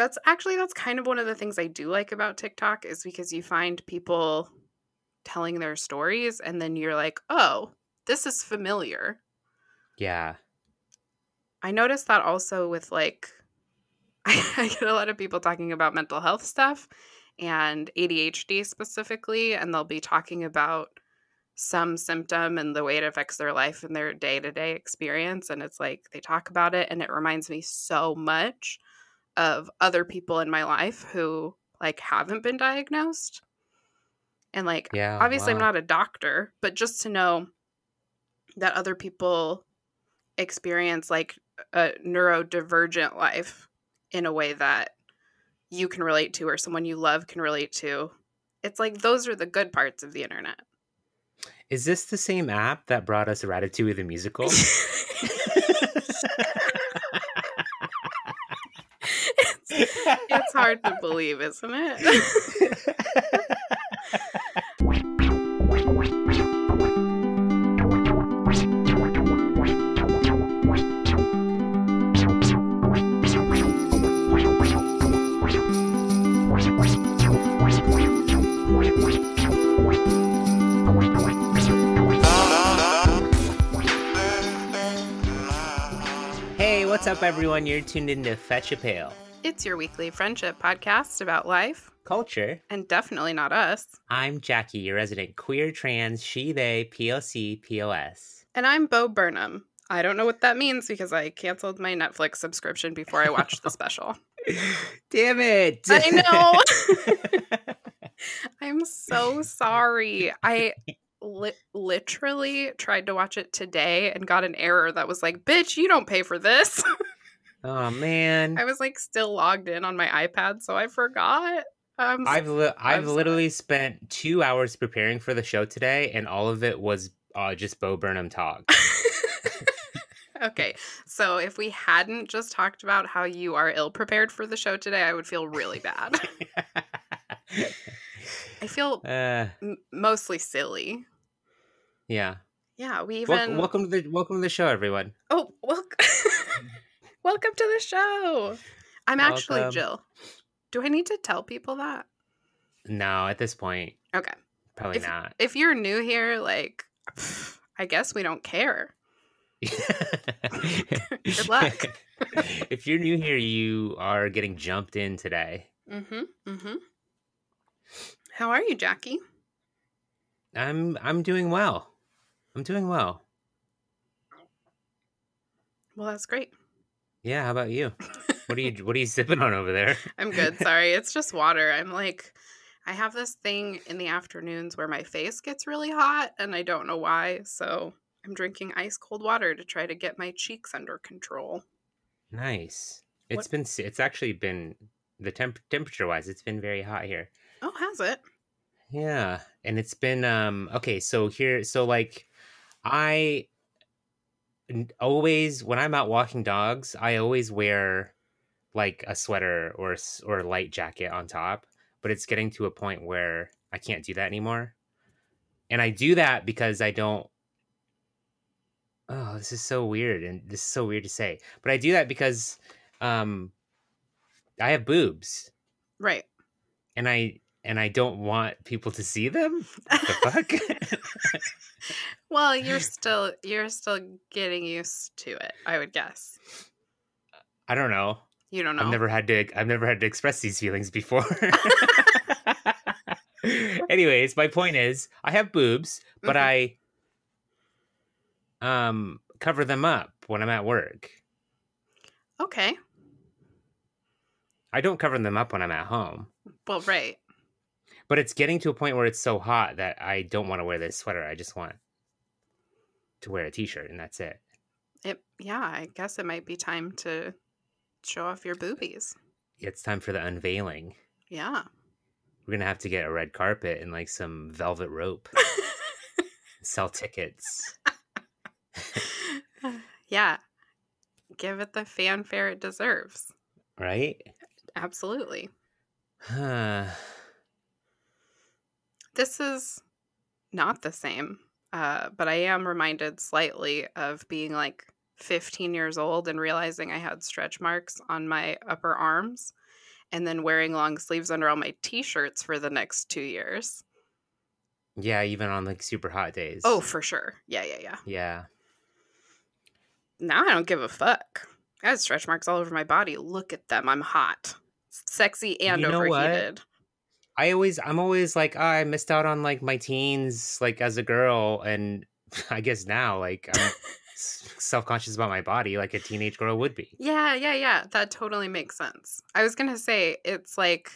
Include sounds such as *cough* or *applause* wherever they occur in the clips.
That's actually that's kind of one of the things I do like about TikTok is because you find people telling their stories and then you're like, "Oh, this is familiar." Yeah. I noticed that also with like *laughs* I get a lot of people talking about mental health stuff and ADHD specifically and they'll be talking about some symptom and the way it affects their life and their day-to-day experience and it's like they talk about it and it reminds me so much of other people in my life who like haven't been diagnosed and like Yeah. obviously i'm not a doctor but just to know that other people experience like a neurodivergent life in a way that you can relate to or someone you love can relate to it's like those are the good parts of the internet Is this the same app that brought us Ratatouille the musical? *laughs* *laughs* it's, hard to believe isn't it hey, what's up, everyone? You're tuned into Fetch a Pail it's your weekly friendship podcast about life Culture. and definitely not us I'm Jackie, your resident queer, trans, she, they, PLC, POS. and i'm bo burnham i don't know what that means because i canceled my netflix subscription before i watched the special *laughs* Damn it! I know. *laughs* I'm so sorry. I li- literally tried to watch it today and got an error that was like, "Bitch, you don't pay for this." *laughs* oh man, I was like still logged in on my iPad, so I forgot. Um, I've li- I've literally spent two hours preparing for the show today, and all of it was uh, just Bo Burnham talk. *laughs* okay, so if we hadn't just talked about how you are ill prepared for the show today, I would feel really bad. I feel uh, m- mostly silly. yeah. Yeah, we even welcome to the welcome to the show, everyone. Oh, welcome. Welcome to the show. I'm actually Jill. Do I need to tell people that? No, at this point, Okay. probably If- not. If you're new here, like, I guess we don't care. Good luck. *laughs* if you're new here, you are getting jumped in today. Mm-hmm. Mm-hmm. How are you, Jackie? I'm I'm doing well. I'm doing well. Well, that's great. Yeah, how about you? What are you what are you sipping on over there? *laughs* I'm good. Sorry. it's just water. I'm like, I have this thing in the afternoons where my face gets really hot and I don't know why. So I'm drinking ice cold water to try to get my cheeks under control. Nice. It's What- been it's actually been the temp temperature wise, it's been very hot here. Oh, has it? Yeah, and it's been um okay, so here so like I always when I'm out walking dogs, I always wear like a sweater or or a light jacket on top, but it's getting to a point where I can't do that anymore. And I do that because I don't Oh, this is so weird and this is so weird to say. But I do that because um I have boobs Right. and I and I don't want people to see them. What The fuck? *laughs* well, you're still you're still getting used to it, I would guess. I don't know. You don't know. I've never had to I've never had to express these feelings before. *laughs* Anyways, my point is I have boobs, but Mhm. I um cover them up when I'm at work. Okay. I don't cover them up when I'm at home. Well, right. But it's getting to a point where it's so hot that I don't want to wear this sweater. I just want to wear a t-shirt and that's it. It yeah, I guess it might be time to show off your boobies. It's time for the unveiling. Yeah. We're gonna have to get a red carpet and like some velvet rope. *laughs* Sell tickets. *laughs* yeah. Give it the fanfare it deserves. Right? Absolutely. Huh. *sighs* *laughs* This is not the same, uh, but I am reminded slightly of being like 15 years old and realizing I had stretch marks on my upper arms and then wearing long sleeves under all my t-shirts for the next 2 years. Yeah, even on like super hot days. Oh, for sure. Yeah, yeah, yeah. yeah. Now I don't give a fuck. I have stretch marks all over my body. Look at them. I'm hot. Sexy and You know what? I always, I'm always like, oh, I missed out on like my teens, like as a girl, and *laughs* I guess now, like, I'm *laughs* self conscious about my body, like a teenage girl would be. Yeah, yeah, yeah. That totally makes sense. I was going to say it's like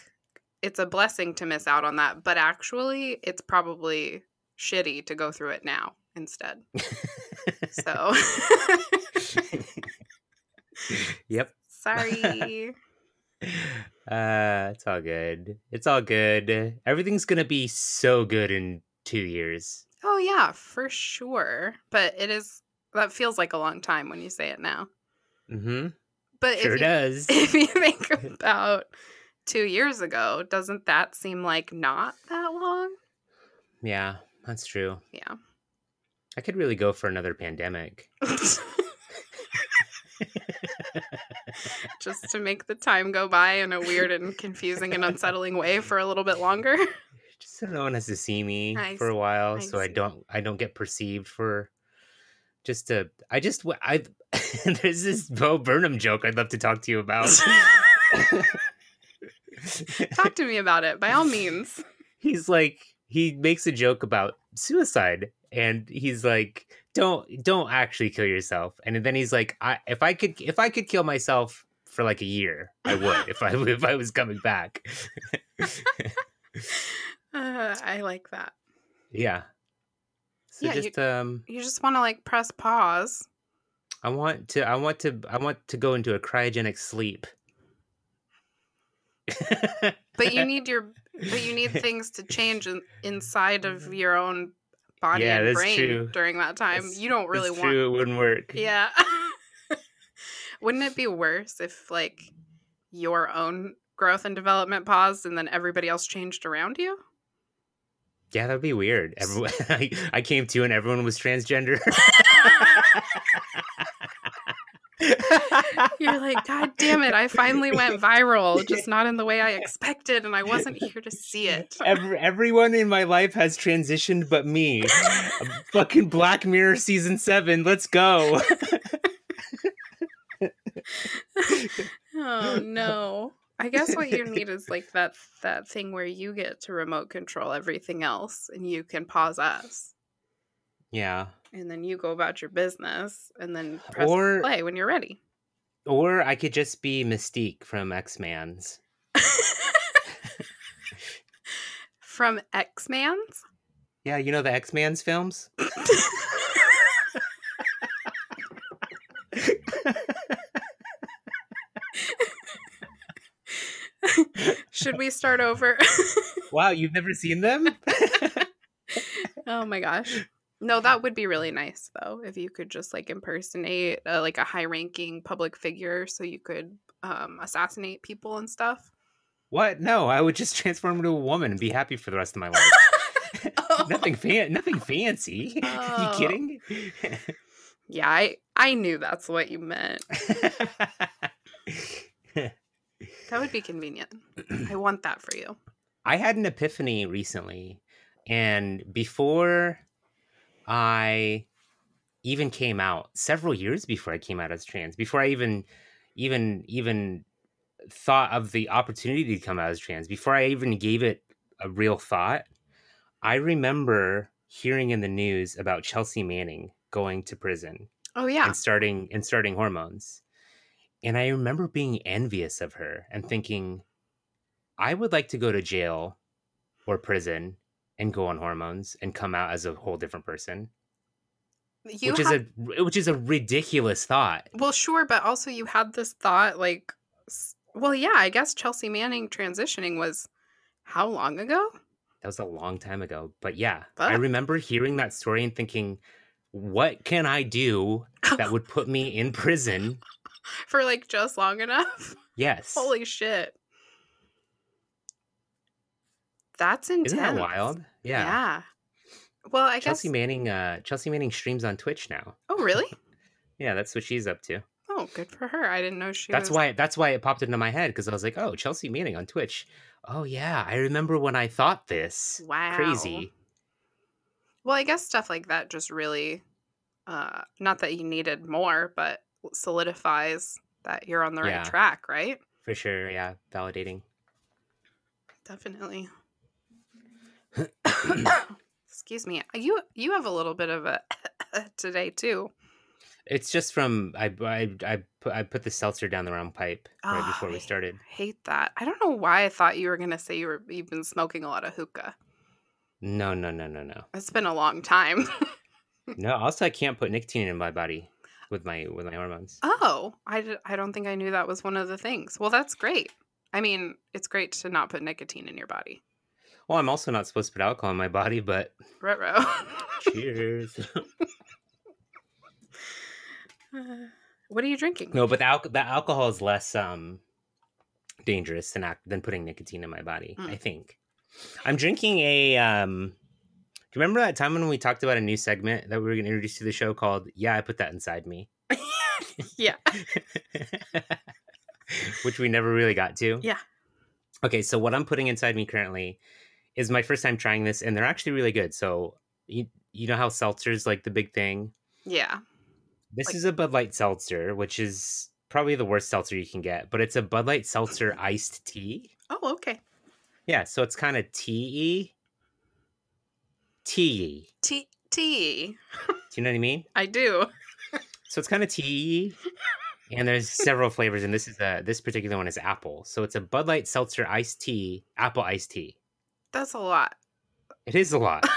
it's a blessing to miss out on that, but actually it's probably shitty to go through it now instead. So *laughs* yep. sorry. *laughs* Uh, it's all good. It's all good. Everything's gonna be so good in two years. Oh yeah, for sure. But it is that feels like a long time when you say it now. Mm-hmm. But Sure if you, does. *laughs* if you think *laughs* about 2 years ago, doesn't that seem like not that long? yeah, that's true. Yeah. I could really go for another pandemic. *laughs* Just to make the time go by in a weird and confusing and unsettling way for a little bit longer. *laughs* Just so no one has to see me I for a while, I so I don't I don't get perceived for just to I just I *laughs* there's this Bo Burnham joke I'd love to talk to you about. Talk to me about it by all means. he's like he makes a joke about suicide and he's like don't don't actually kill yourself and then he's like I if I could if I could kill myself for like a year I would if I *laughs* if I was coming back. *laughs* Uh, I like that. yeah. So Yeah, you- just um You just want to like press pause. I want to I want to I want to go into a cryogenic sleep. But you *laughs* need your but you need things to change in, inside of your own body Yeah, and brain true. during that time. That's- you don't really want true, it wouldn't work. Yeah. *laughs* Wouldn't it be worse if like your own growth and development paused and then everybody else changed around you? Yeah, that'd be weird. Everyone, *laughs* I, I came to and everyone was transgender. *laughs* You're like, God damn it, I finally went viral, just not in the way I expected, and I wasn't here to see it. *laughs* Every, everyone in my life has transitioned but me. Fucking Black Mirror season seven. Let's go. *laughs* Oh no. I guess what you need is like that that thing where you get to remote control everything else and you can pause us. Yeah. And then you go about your business and then press Or- play when you're ready. Or I could just be Mystique from X Man's. From X Man's? Yeah, you know the X Man's films? *laughs* Should we start over? wow, you've never seen them? *laughs* oh my gosh. No, that would be really nice though if you could just like impersonate uh, like a high-ranking public figure so you could um, assassinate people and stuff. what? No, I would just transform into a woman and be happy for the rest of my life. *laughs* *laughs* nothing fan nothing fancy. *laughs* Oh. you kidding? Yeah, I I knew that's what you meant. That would be convenient. *clears throat* I want that for you. I had an epiphany recently, and before I even came out, several years before I came out as trans, before I even even even thought of the opportunity to come out as trans, before I even gave it a real thought, I remember hearing in the news about Chelsea Manning going to prison Oh yeah. and starting and starting hormones. And I remember being envious of her and thinking, I would like to go to jail or prison and go on hormones and come out as a whole different person. You which had- is a which is a ridiculous thought. Well, sure, but also you had this thought like well, yeah, I guess Chelsea Manning transitioning was how long ago? That was a long time ago. But yeah, I remember hearing that story and thinking, what can I do that would put me in prison? *laughs* For like just long enough. Yes. Holy shit. That's intense. Isn't that wild? Yeah. Yeah. Well, I guess Chelsea guess Manning uh Chelsea Manning streams on Twitch now. Oh, really? *laughs* Yeah, that's what she's up to. Oh, good for her. I didn't know she That's was why that's why it popped into my head because I was like, oh, Chelsea Manning on Twitch. Oh yeah, I remember when I thought this. Wow. Crazy. Well, I guess stuff like that just really uh not that you needed more, but solidifies that you're on the right Yeah. track, right? For sure, yeah. Validating. Definitely. Excuse me. You you have a little bit of a *coughs* today too. It's just from I I I put, I put the seltzer down the wrong pipe right Oh, before we I started. hate that. I don't know why I thought you were gonna say you were you've been smoking a lot of hookah. No, no, no, no, no. It's been a long time. *laughs* No, also I can't put nicotine in my body with my with my hormones. oh, I, d- I don't think I knew that was one of the things. Well, that's great. I mean, it's great to not put nicotine in your body. Well, I'm also not supposed to put alcohol in my body, but Ruh-roh. cheers. *laughs* what are you drinking? no, but the, al- the alcohol is less um dangerous than ac- than putting nicotine in my body. Mm. I think. I'm drinking a um. Do you remember that time when we talked about a new segment that we were going to introduce to the show called "Yeah, I Put That Inside Me," *laughs* yeah. *laughs* which we never really got to. Yeah. Okay, so what I'm putting inside me currently is my first time trying this, and they're actually really good. So you you know how seltzer's like the big thing. Yeah. This Like- is a Bud Light seltzer, which is probably the worst seltzer you can get, but it's a Bud Light seltzer mm-hmm. iced tea. Oh, okay. Yeah, so it's kind of tea tea. Tea. Tea. *laughs* Do you know what I mean? I do. So it's kind of tea, and there's several flavors, and this is a this particular one is apple. So it's a Bud Light seltzer iced tea, apple iced tea. That's a lot. It is a lot,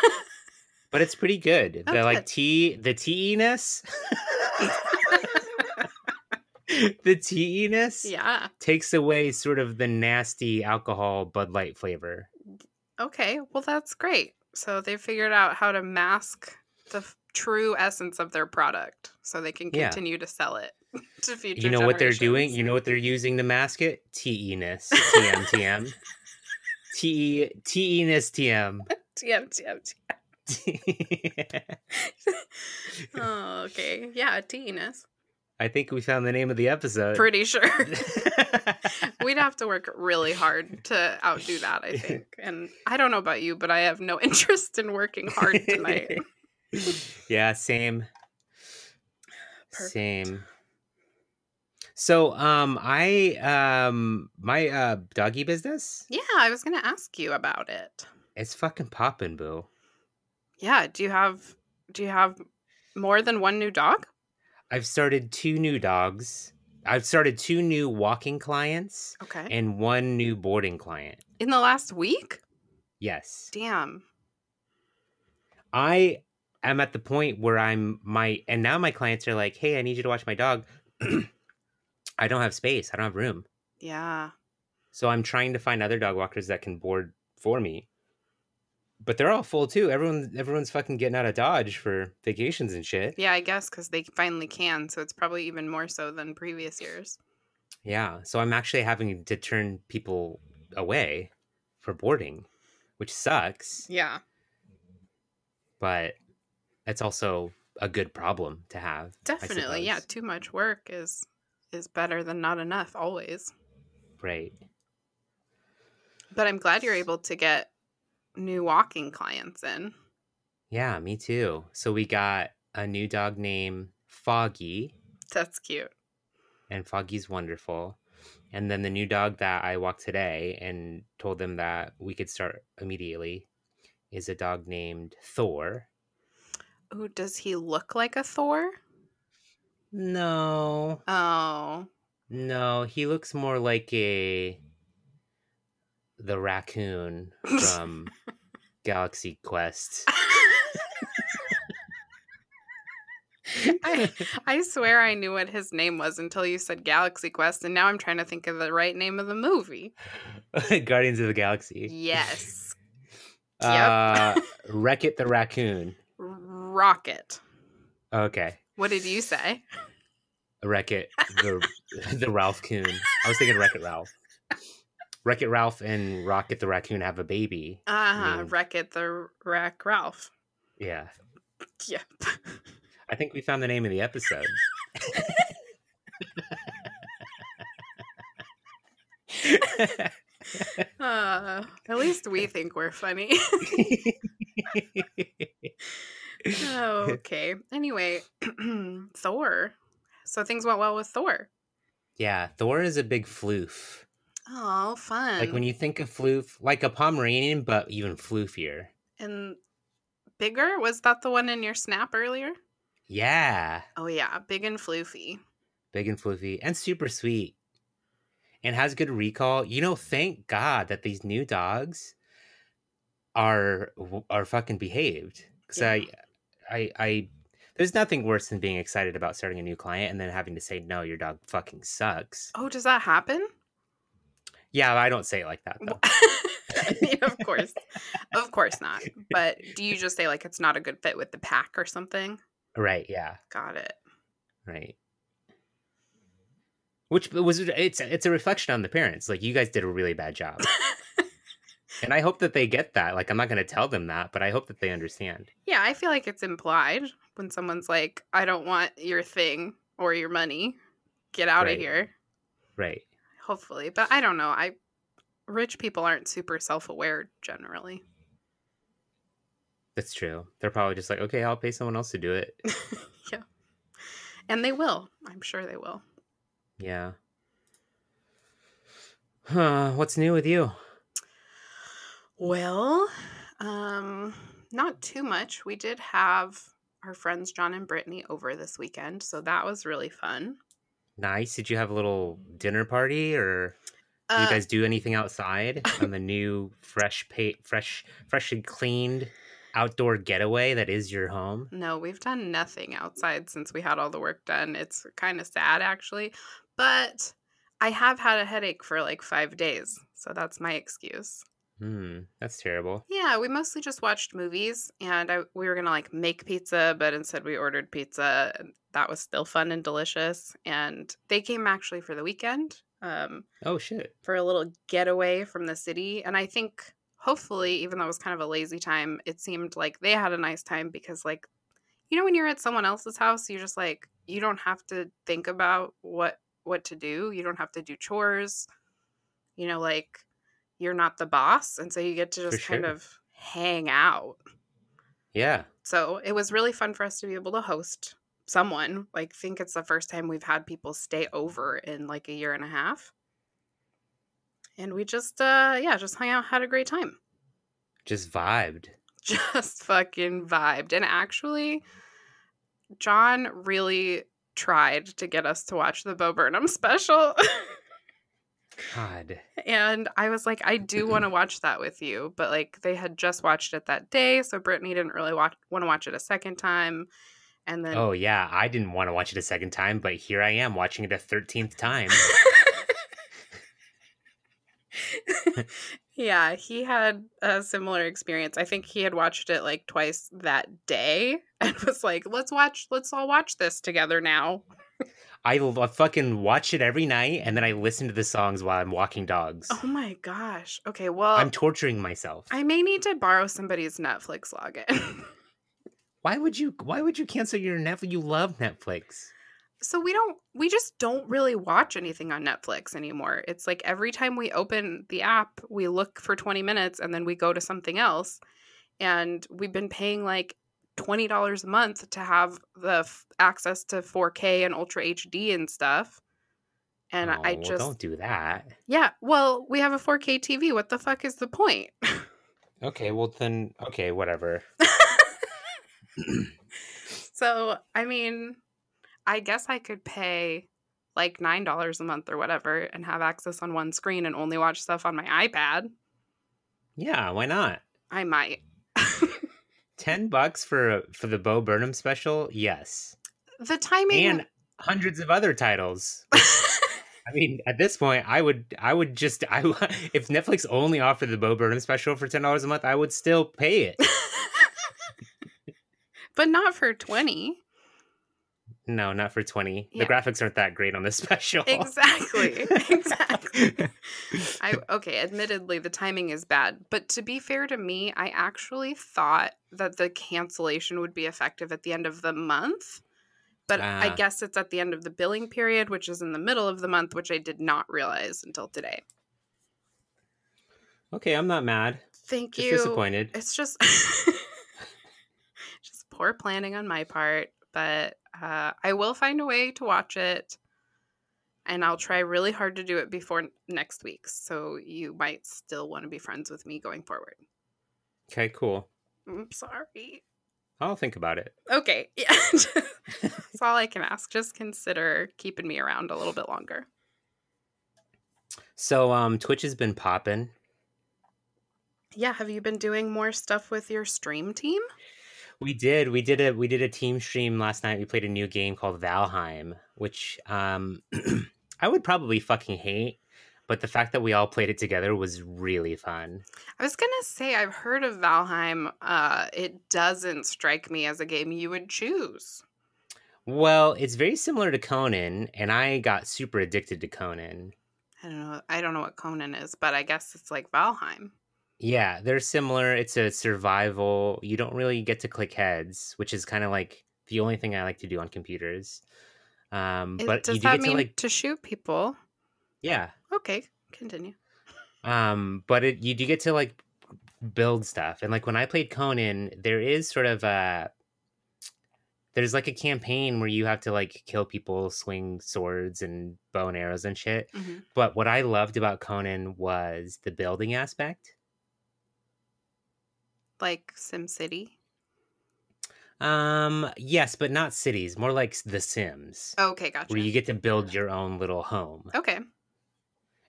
but it's pretty good. *laughs* The like tea, the teainess, *laughs* the teainess, yeah. takes away sort of the nasty alcohol Bud Light flavor. Okay. Well, that's great. So they figured out how to mask the f- true essence of their product so they can Yeah. continue to sell it *laughs* to future You know what they're doing? You know what they're using to mask it? Teainess. TM TM. T teainess TM. TM, TM, TM. Oh, okay. Yeah, teeness. I think we found the name of the episode. Pretty sure. *laughs* We'd have to work really hard to outdo that, I think. *laughs* And I don't know about you, but I have no *laughs* interest in working hard tonight. yeah, same. Perfect. Same. So, um, I um, my uh doggy business, Yeah, I was to ask you about it. it's fucking popping, boo. Yeah, do you have do you have more than one new dog? I've started two new dogs. I've started two new walking clients Okay. and one new boarding client. In the last week? Yes. Damn. I am at the point where I'm my and now my clients are like, "Hey, I need you to watch my dog." *clears throat* I don't have space. I don't have room. Yeah. So I'm trying to find other dog walkers that can board for me. But they're all full too. Everyone everyone's fucking getting out of Dodge for vacations and shit. Yeah, I guess cuz they finally can, so it's probably even more so than previous years. Yeah. So I'm actually having to turn people away for boarding, which sucks, Yeah. but it's also a good problem to have. Definitely. Yeah, too much work is is better than not enough always. Right. But I'm glad you're able to get new walking clients in. Yeah, me too. So we got a new dog named Foggy, That's cute. and Foggy's wonderful. And then the new dog that I walked today and told them that we could start immediately is a dog named Thor. Oh, does he look like a Thor? No, Oh. no, he looks more like a the raccoon *laughs* from Galaxy Quest. I, I swear I knew what his name was until you said Galaxy Quest, and now I'm trying to think of the right name of the movie. *laughs* Guardians of the Galaxy. Yes. *laughs* Uh, Wreck It the raccoon. Rocket. Okay. What did you say? Wreck It, the *laughs* the Ralph Coon. I was thinking Wreck It Ralph. Wreck It Ralph and Rocket the Raccoon have a baby. Uh huh. Wreck It the Wreck Ralph. Yeah. Yep. I think we found the name of the episode. *laughs* Uh, at least we think we're funny. *laughs* oh, *laughs* okay. Anyway, *clears throat* Thor. So things went well with Thor. yeah, Thor is a big floof. Oh, fun. Like when you think of floof, like a Pomeranian, but even floofier. and bigger was that the one in your snap earlier? Yeah, Oh yeah, big and floofy. big and floofy and super sweet, and has good recall. You know, thank God that these new dogs are are fucking behaved. Because Yeah. I, I, I, there's nothing worse than being excited about starting a new client and then having to say no, your dog fucking sucks. Oh, does that happen? Yeah, I don't say it like that though. *laughs* Of course, of course not. But do you just say like it's not a good fit with the pack or something? right? Yeah. Got it. Right. Which was it's it's a reflection on the parents. Like you guys did a really bad job. *laughs* and I hope that they get that. Like I'm not going to tell them that, but I hope that they understand. Yeah, I feel like it's implied when someone's like, "I don't want your thing or your money. Get out Right. of here." Right. Hopefully, but I don't know. I rich people aren't super self-aware generally. That's true. They're probably just like, "Okay, I'll pay someone else to do it." *laughs* yeah. And they will. I'm sure they will. Yeah. Huh, what's new with you? Well, um, not too much. We did have our friends John and Brittany over this weekend, so that was really fun. Nice. Did you have a little dinner party or do Uh, you guys do anything outside on the new fresh pa- fresh freshly cleaned outdoor getaway that is your home? no, we've done nothing outside since we had all the work done. It's kind of sad actually, but I have had a headache for like 5 days, so that's my excuse. Hmm, that's terrible. Yeah, we mostly just watched movies and I, we were going to like make pizza, but instead we ordered pizza. and That was still fun and delicious. And they came actually for the weekend um, Oh shit. for a little getaway from the city. And I think hopefully, even though it was kind of a lazy time, it seemed like they had a nice time because, like, you know, when you're at someone else's house, you're just like, you don't have to think about what what to do. You don't have to do chores. You know, like you're not the boss, and so you get to just kind of hang out. Yeah. So it was really fun for us to be able to host someone. Like, think it's the first time we've had people stay over in like a year and a half. And we just, uh, yeah, just hung out, had a great time. Just vibed. *laughs* Just fucking vibed. And actually, John really tried to get us to watch the Bo Burnham *laughs* special. God. and I was like, I do want *clears throat* to watch that with you. But like, they had just watched it that day. So Brittany didn't really watch, want to watch it a second time. And then Oh yeah, I didn't want to watch it a second time, but here I am watching it a thirteenth time. *laughs* yeah, he had a similar experience. I think he had watched it like twice that day *laughs* and was like, "Let's watch, let's all watch this together now." I fucking watch it every night, and then I listen to the songs while I'm walking dogs. Oh my gosh. Okay, well, I'm torturing myself. I may need to borrow somebody's Netflix login. *laughs* Why would you? Why would you cancel your Netflix? You love Netflix. so we don't we just don't really watch anything on Netflix anymore. It's like every time we open the app, we look for 20 minutes and then we go to something else. And we've been paying like $20 a month to have the f- access to 4K and Ultra HD and stuff. And Oh, I well, just don't do that. Yeah, well, we have a 4K TV. What the fuck is the point? Okay, well then, okay, whatever. *laughs* *clears throat* So, I mean, I guess I could pay like $9 a month or whatever and have access on one screen and only watch stuff on my iPad. Yeah, why not? I might. Ten bucks for for the Bo Burnham special? Yes, the timing and hundreds of other titles. I mean, at this point, I would, I would just, I if Netflix only offered the Bo Burnham special for ten dollars a month, I would still pay it. *laughs* but not for 20. No, not for twenty. Yeah. The graphics aren't that great on this *laughs* special. Exactly. *laughs* exactly. *laughs* I okay, admittedly the timing is bad, but to be fair to me, I actually thought that the cancellation would be effective at the end of the month But I Ah. guess it's at the end of the billing period, which is in the middle of the month, which I did not realize until today. Okay, I'm not mad. Thank Just you. disappointed. It's just just poor planning on my part, but uh, I will find a way to watch it, and I'll try really hard to do it before next week. So you might still want to be friends with me going forward. Okay, cool. I'm sorry. I'll think about it. Okay, yeah, *laughs* that's all I can ask. Just consider keeping me around a little bit longer. So, um, Twitch has been popping. Yeah, have you been doing more stuff with your stream team? We did. We did a we did a team stream last night. We played a new game called Valheim, which um *clears throat* I would probably fucking hate, but the fact that we all played it together was really fun. I was gonna say I've heard of Valheim. Uh, it doesn't strike me as a game you would choose. Well, it's very similar to Conan, and I got super addicted to Conan. I don't know. I don't know what Conan is, but I guess it's like Valheim. Yeah, they're similar. It's a survival. You don't really get to click heads, which is kind of like the only thing I like to do on computers. Um, It- but does you do that get mean to like, to shoot people? yeah. Okay, continue. Um, but it you do get to like build stuff, and like when I played Conan, there is sort of a there's like a campaign where you have to like kill people, swing swords and bow and arrows and shit. Mhm. But what I loved about Conan was the building aspect. Like SimCity. Um, yes, but not cities, more like The Sims, Okay, gotcha. where you get to build your own little home. okay,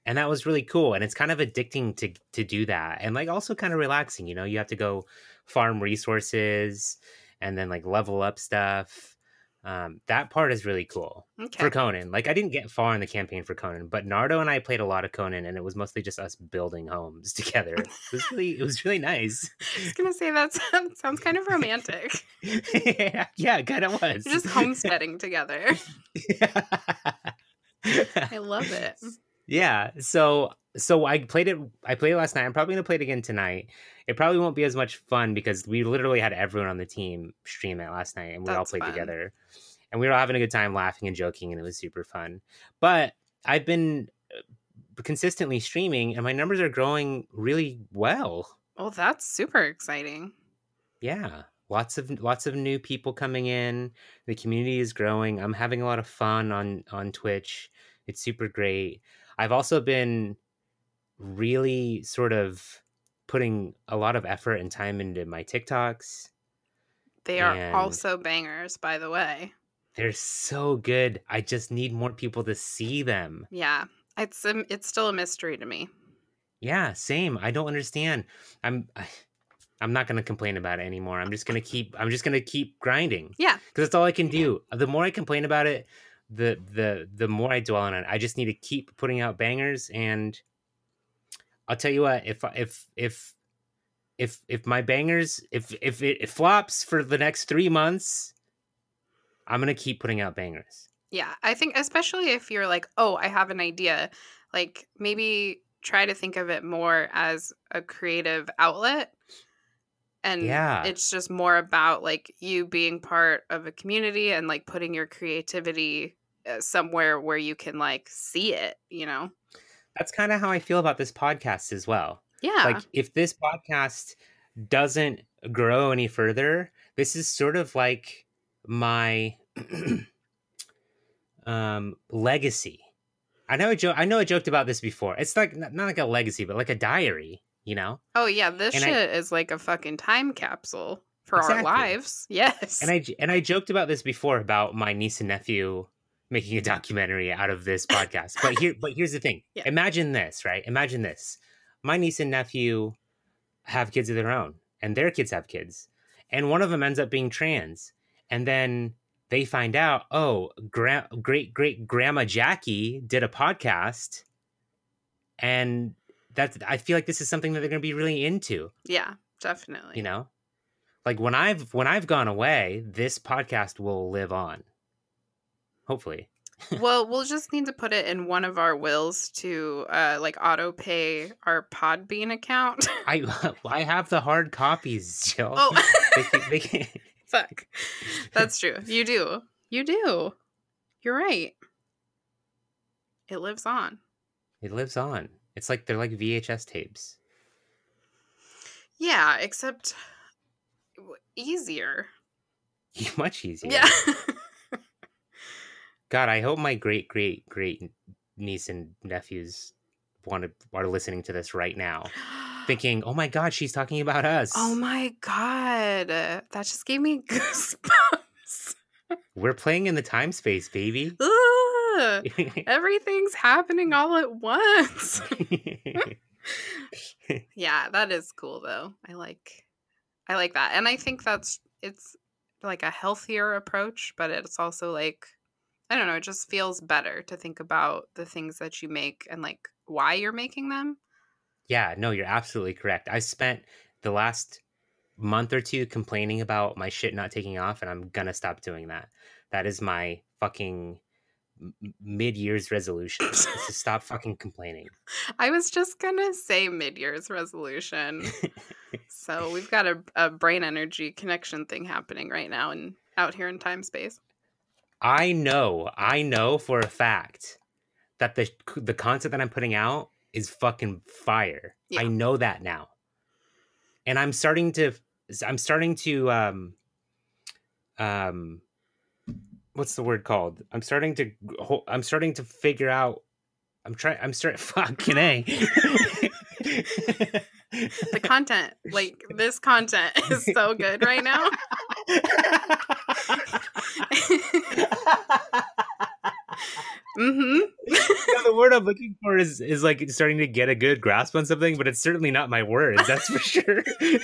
And that was really cool. And it's kind of addicting to to do that. And like also kind of relaxing, you know, you have to go farm resources and then like level up stuff. Um, that part is really cool okay. for Conan. Like I didn't get far in the campaign for Conan, but Nardo and I played a lot of Conan and it was mostly just us building homes *laughs* together. It was really it was really nice. *laughs* I was gonna say that sounds, sounds kind of romantic. *laughs* yeah, yeah, kind of was. You're just homesteading together. Yeah. I love it. Yeah so so i played it i played it last night i'm probably gonna play it again tonight. It probably won't be as much fun because we literally had everyone on the team stream it last night and we all played fun. together. And we were all having a good time laughing and joking and it was super fun. But i've been uh, consistently streaming and my numbers are growing really well. Well, that's super exciting. yeah lots of lots of new people coming in. The community is growing. I'm having a lot of fun on on twitch. It's super great i've also been really sort of putting a lot of effort and time into my tiktoks They are And- also bangers, by the way. they're so good i just need more people to see them Yeah, it's um, it's still a mystery to me. yeah same i don't understand i'm I, *sighs* i'm not going to complain about it anymore i'm just going to keep i'm just going to keep grinding Yeah. because that's all I can do. The more I complain about it, the the the more I dwell on it. I just need to keep putting out bangers, and I'll tell you what if if if if if my bangers if if it, it flops for the next three months, I'm gonna keep putting out bangers. Yeah, I think especially if you're like, oh, I have an idea, like maybe try to think of it more as a creative outlet. And Yeah. it's just more about like you being part of a community and like putting your creativity somewhere where you can like see it, you know? That's kind of how I feel about this podcast as well. Yeah. like if this podcast doesn't grow any further this is sort of like my *clears throat* um legacy i know I, jo- I know i joked about this before it's like not, not like a legacy but like a diary you know oh, yeah. This and I- shit is like a fucking time capsule for our lives. *laughs* Yes. and I and i joked about this before about my niece and nephew making a documentary out of this podcast. But here but here's the thing. *laughs* Yeah. imagine this right? Imagine this. My niece and nephew have kids of their own and their kids have kids and one of them ends up being trans and then they find out oh gra- great great grandma jackie did a podcast and that's i feel like this is something that they're going to be really into. Yeah, definitely. you know? Like when i've when i've gone away this podcast will live on hopefully *laughs* well, we'll just need to put it in one of our wills to uh like auto pay our Podbean account. *laughs* i *laughs* i have the hard copies jill oh, they can, they can, fuck. That's true. You do. You do. You're right. It lives on. It lives on. It's like they're like VHS tapes. Yeah, except easier. Much easier. Yeah. God, I hope my great great great niece and nephews want to are listening to this right now, *gasps* thinking, "Oh my God, she's talking about us." oh my god. That just gave me *laughs* goosebumps. We're playing in the time space, baby. Ugh. *laughs* Everything's happening all at once. *laughs* yeah, that is cool though. I like I like that. And I think that's it's like a healthier approach, but it's also like I don't know, it just feels better to think about the things that you make and like why you're making them. yeah, no, you're absolutely correct. I spent the last month or two complaining about my shit not taking off, and I'm gonna stop doing that. That is my fucking mid years resolution to stop *laughs* fucking complaining. I was just gonna say mid-year's resolution. *laughs* so we've got a, a brain energy connection thing happening right now and out here in time space. I know, I know for a fact that the the content that I'm putting out is fucking fire. Yeah. I know that now. And I'm starting to I'm starting to um um what's the word called? I'm starting to I'm starting to figure out I'm trying I'm starting *laughs* fucking A. The content, like this content is so good right now. *laughs* *laughs* *laughs* mm-hmm. *laughs* The word I'm looking for is is like starting to get a good grasp on something, but it's certainly not my words. That's for sure. *laughs*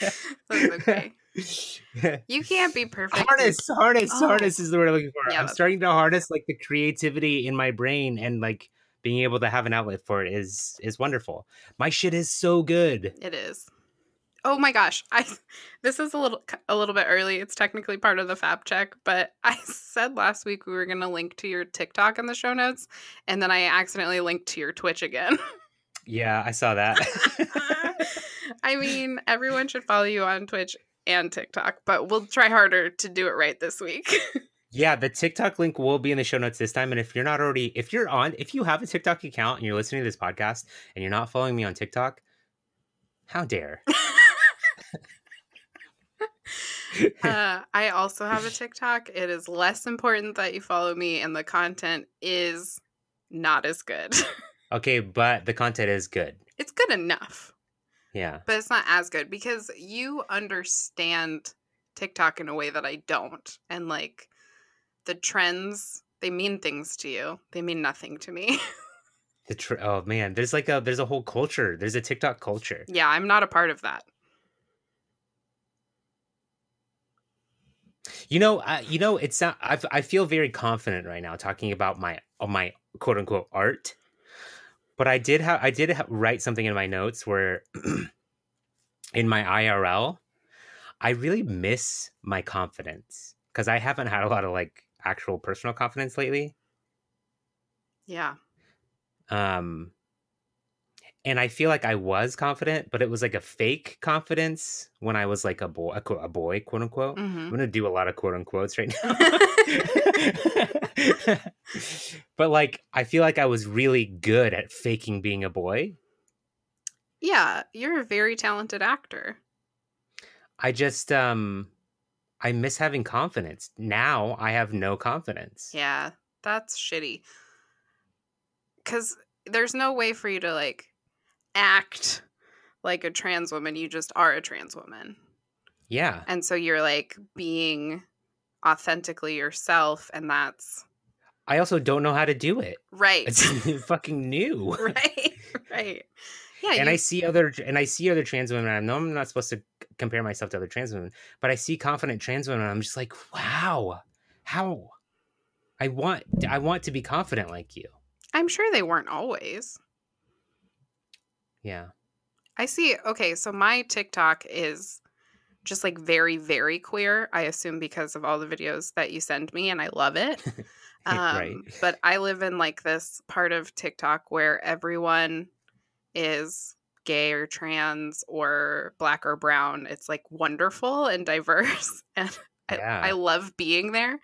That's okay. You can't be perfect. harness, harness, Oh. harness is the word I'm looking for. Yeah, I'm starting to harness like the creativity in my brain and like being able to have an outlet for it is is wonderful. My shit is so good. It is. Oh my gosh. I *laughs* this is a little a little bit early. It's technically part of the fab check, but *laughs* I said last week we were going to link to your TikTok in the show notes and then I accidentally linked to your Twitch again. *laughs* Yeah, I saw that. I mean, everyone should follow you on Twitch and TikTok, but we'll try harder to do it right this week. yeah, the TikTok link will be in the show notes this time. And if you're not already, if you're on, if you have a TikTok account and you're listening to this podcast and you're not following me on TikTok, how dare? *laughs* uh, I also have a TikTok. It is less important that you follow me, and the content is not as good. *laughs* okay, but the content is good. it's good enough. Yeah. but it's not as good because you understand TikTok in a way that I don't. And like the trends, they mean things to you. They mean nothing to me. *laughs* The tr- oh man, there's like a there's a whole culture. There's a TikTok culture. yeah, I'm not a part of that. You know, uh, you know, it's not. I I feel very confident right now talking about my my quote unquote art. But I did have I did ha- write something in my notes where *clears throat* in my IRL, I really miss my confidence because I haven't had a lot of like actual personal confidence lately. Yeah. Um, and I feel like I was confident, but it was like a fake confidence when I was like a boy, a, a boy, quote unquote. I'm hmm gonna do a lot of quote unquotes right *laughs* now. *laughs* but like I feel like I was really good at faking being a boy. yeah, you're a very talented actor. I just um I miss having confidence. Now I have no confidence. Yeah, that's shitty. Cuz there's no way for you to like act like a trans woman. You just are a trans woman. Yeah. And so you're like being authentically yourself and that's I also don't know how to do it. right. It's *laughs* fucking new. *laughs* right. Right. Yeah, and you- I see other and I see other trans women. I know I'm not supposed to compare myself to other trans women, but I see confident trans women. And I'm just like, wow, how? I want I want to be confident like you. I'm sure they weren't always. Yeah. I see. Okay, so my TikTok is just like very, very queer. I assume because of all the videos that you send me, and I love it. *laughs* Um, Right. But I live in like this part of TikTok where everyone is gay or trans or black or brown. It's like wonderful and diverse. *laughs* And I, I love being there.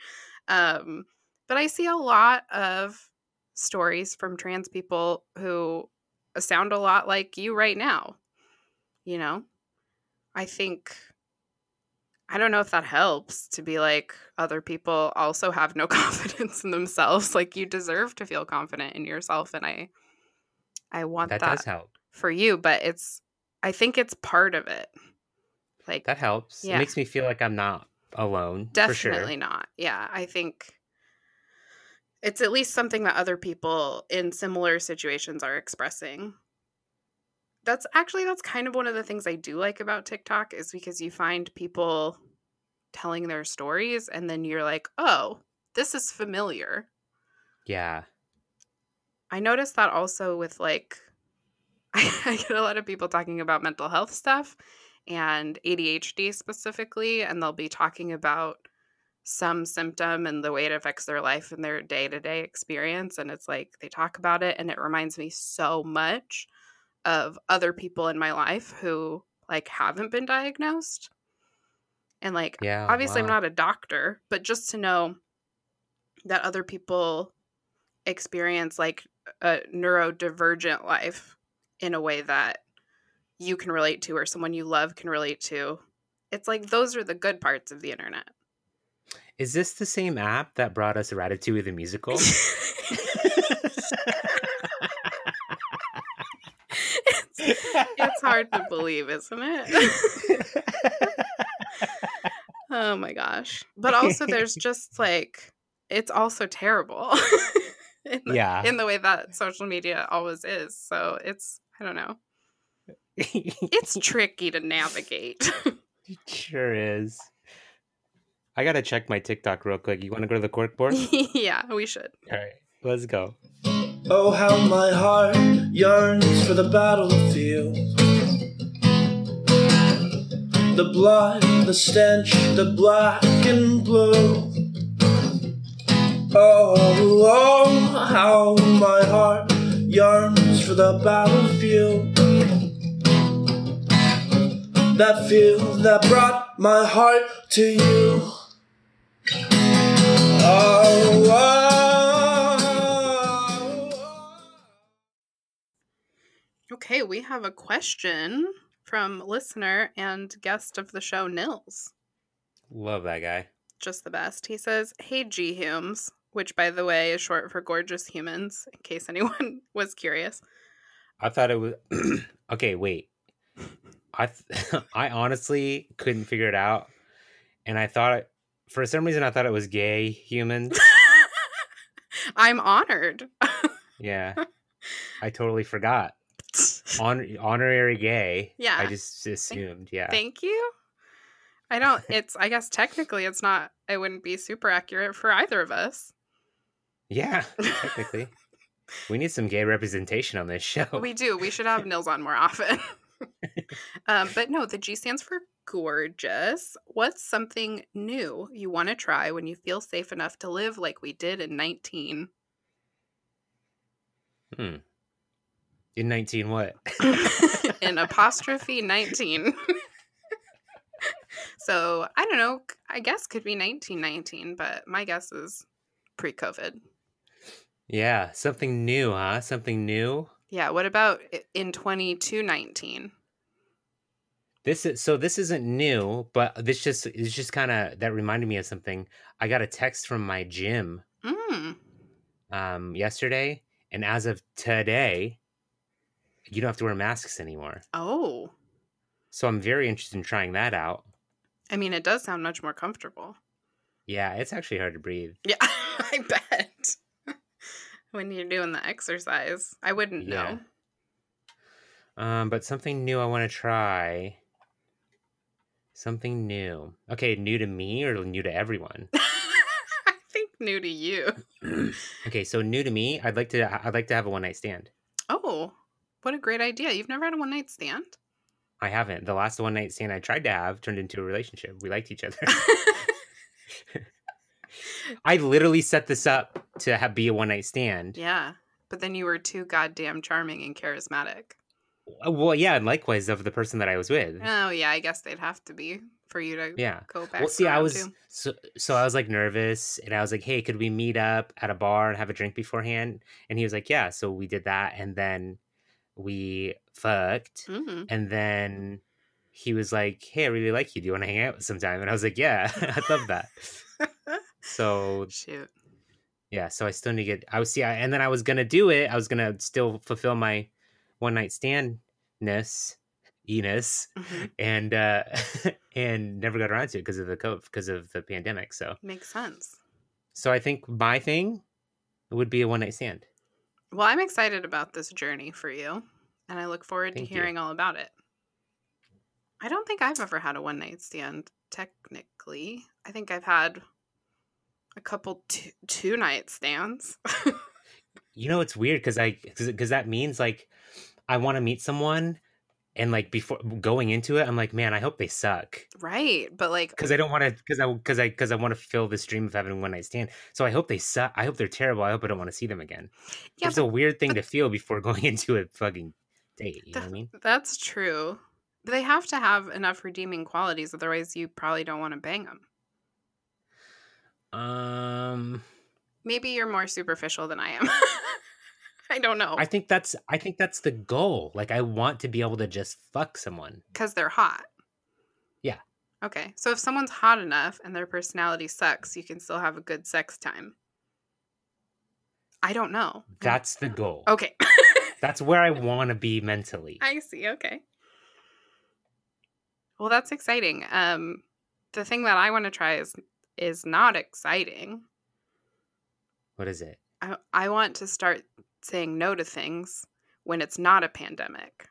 Um, but I see a lot of stories from trans people who sound a lot like you right now. You know, I think, I don't know if that helps to be like other people also have no *laughs* confidence in themselves. Like you deserve to feel confident in yourself. And I, I want that that, does help. for you, but it's, I think it's part of it. Like That helps. Yeah. It makes me feel like I'm not alone. Definitely For sure. not. Yeah, I think it's at least something that other people in similar situations are expressing. That's actually that's kind of one of the things I do like about TikTok is because you find people telling their stories and then you're like, "Oh, this is familiar." Yeah. I noticed that also with like *laughs* I get a lot of people talking about mental health stuff and ADHD specifically and they'll be talking about some symptom and the way it affects their life and their day-to-day experience and it's like they talk about it and it reminds me so much of other people in my life who like haven't been diagnosed. And like Yeah. obviously I'm not a doctor, but just to know that other people experience like a neurodivergent life in a way that you can relate to or someone you love can relate to. It's like those are the good parts of the internet. Is this the same app that brought us Ratatouille the musical? *laughs* it's hard to believe, isn't it? *laughs* oh my gosh. But also there's *laughs* just like it's also terrible. in, the, yeah. in the way that social media always is. So it's I don't know. It's tricky to navigate. it sure is. I gotta check my TikTok real quick. You want to go to the cork board? *laughs* yeah, we should. All right, let's go. Oh, how my heart yearns for the battlefield. The blood, the stench, the black and blue. Oh, oh, how my heart yearns for the battlefield. That field that brought my heart to you. Okay, we have a question from listener and guest of the show, Nils. Love that guy. Just the best. He says, Hey, G Humes, which by the way is short for gorgeous humans, in case *laughs* anyone was curious. I thought it was *clears throat* okay. Wait, I th- *laughs* I honestly couldn't figure it out, and I thought it, for some reason I thought it was gay humans. *laughs* I'm honored. yeah, I totally forgot. Hon- honorary gay. Yeah. I just assumed. Yeah. Thank you. I don't, it's, I guess technically it's not, it wouldn't be super accurate for either of us. yeah. Technically, *laughs* we need some gay representation on this show. We do. We should have Nils on more often. *laughs* um, but no, the G stands for gorgeous. What's something new you want to try when you feel safe enough to live like we did in 19? Hmm. In nineteen what? *laughs* in *laughs* apostrophe 19. *laughs* so I don't know. I guess could be 1919, but my guess is pre COVID. yeah, something new, huh? Something new. Yeah. What about in 2219? This is so. This isn't new, but this just is just kind of that reminded me of something. I got a text from my gym Mm. um, yesterday, and as of today, you don't have to wear masks anymore. Oh. So I'm very interested in trying that out. I mean, it does sound much more comfortable. Yeah, it's actually hard to breathe. Yeah, *laughs* I bet. *laughs* when you're doing the exercise, I wouldn't Yeah. know. Um, but something new I want to try. Something new. Okay, new to me or new to everyone? *laughs* I think new to you. *clears throat* okay, so new to me. I'd like to. I'd like to have a one night stand. Oh, what a great idea. You've never had a one night stand? I haven't. The last one night stand I tried to have turned into a relationship. We liked each other. *laughs* I literally set this up to have, be a one night stand. yeah. But then you were too goddamn charming and charismatic. Uh, Well, yeah, and likewise of the person that I was with. Oh yeah, I guess they'd have to be for you to Yeah. go back. Well, see, I was so so I was like nervous, and I was like, "Hey, could we meet up at a bar and have a drink beforehand?" And he was like, "Yeah." So we did that, and then we fucked, Mhm. and then he was like, "Hey, I really like you. Do you want to hang out sometime?" And I was like, "Yeah, *laughs* I'd love that." *laughs* So Shoot. yeah, so I still need to get. I was see, I, and then I was gonna do it. I was gonna still fulfill my one night standness, Enos, Mhm. and uh *laughs* and never got around to it because of the COVID, because of the pandemic. So Makes sense. so I think my thing would be a one night stand. Well, I'm excited about this journey for you, and I look forward Thank to you. hearing all about it. I don't think I've ever had a one night stand, technically. I think I've had a couple two, two night stands. *laughs* You know, it's weird because I because that means like I want to meet someone, and like before going into it, I'm like, man, I hope they suck. right. But like, because I don't want to because I because I because I want to fulfill this dream of having one night stand. So I hope they suck. I hope they're terrible. I hope I don't want to see them again. yeah, it's a weird thing to feel before *laughs* going into a fucking date. You know what I mean? that's true. But they have to have enough redeeming qualities, otherwise, you probably don't want to bang them. Um, Maybe you're more superficial than I am. *laughs* I don't know. I think that's I think that's the goal. Like I want to be able to just fuck someone. Because they're hot. Yeah. Okay. So if someone's hot enough and their personality sucks, you can still have a good sex time. I don't know. That's the goal. Okay. *laughs* That's where I want to be mentally. I see. Okay. Well, that's exciting. Um, the thing that I want to try is is not exciting. What is it? I, I want to start saying no to things when it's not a pandemic.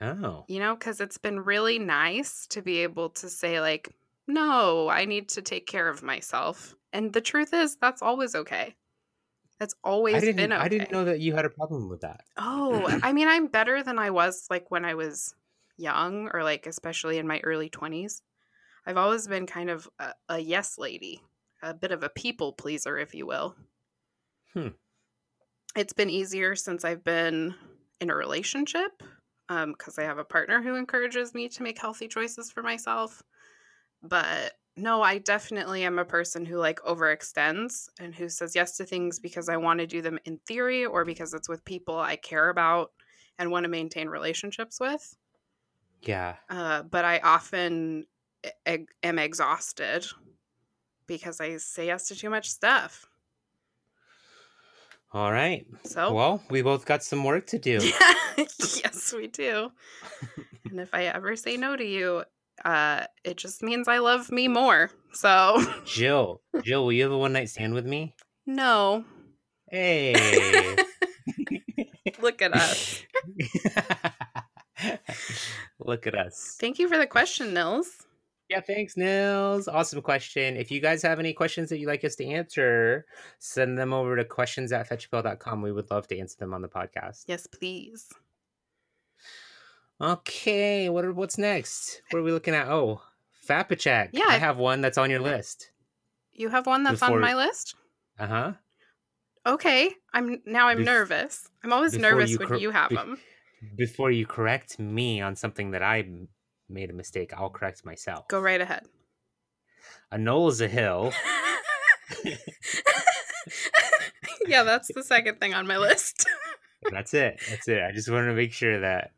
Oh, You know, because it's been really nice to be able to say, like, no, I need to take care of myself. And the truth is, that's always okay. That's always I didn't. been okay. I didn't know that you had a problem with that. Oh, I mean, I'm better than I was like when I was young or like especially in my early 20s. I've always been kind of a, a yes lady, a bit of a people pleaser, if you will. Hmm. It's been easier since I've been in a relationship because I have a partner who encourages me to make healthy choices for myself. But no, I definitely am a person who like overextends and who says yes to things because I want to do them in theory or because it's with people I care about and want to maintain relationships with. Yeah. Uh, but I often e- am exhausted because I say yes to too much stuff. All right. So, Well, we both got some work to do. *laughs* yes, we do. and if I ever say no to you, uh, it just means I love me more. So, *laughs* Jill, Jill, will you have a one night stand with me? no, Hey. *laughs* look at us. Look at us. Thank you for the question, Nils. Yeah, thanks, Nils. Awesome question. If you guys have any questions that you'd like us to answer, send them over to questions at fetchapail.com. We would love to answer them on the podcast. Yes, please. Okay, what are, what's next? What are we looking at? Oh, Fapachek. Yeah, I have one that's on your list. You have one that's Before- on my list? Uh huh. Okay. I'm now I'm Bef- nervous. I'm always nervous you when cor- you have them. Before you correct me on something that I made a mistake, I'll correct myself. Go right ahead. A knoll is a hill. *laughs* yeah, that's the second thing on my list. *laughs* That's it. That's it. I just wanted to make sure that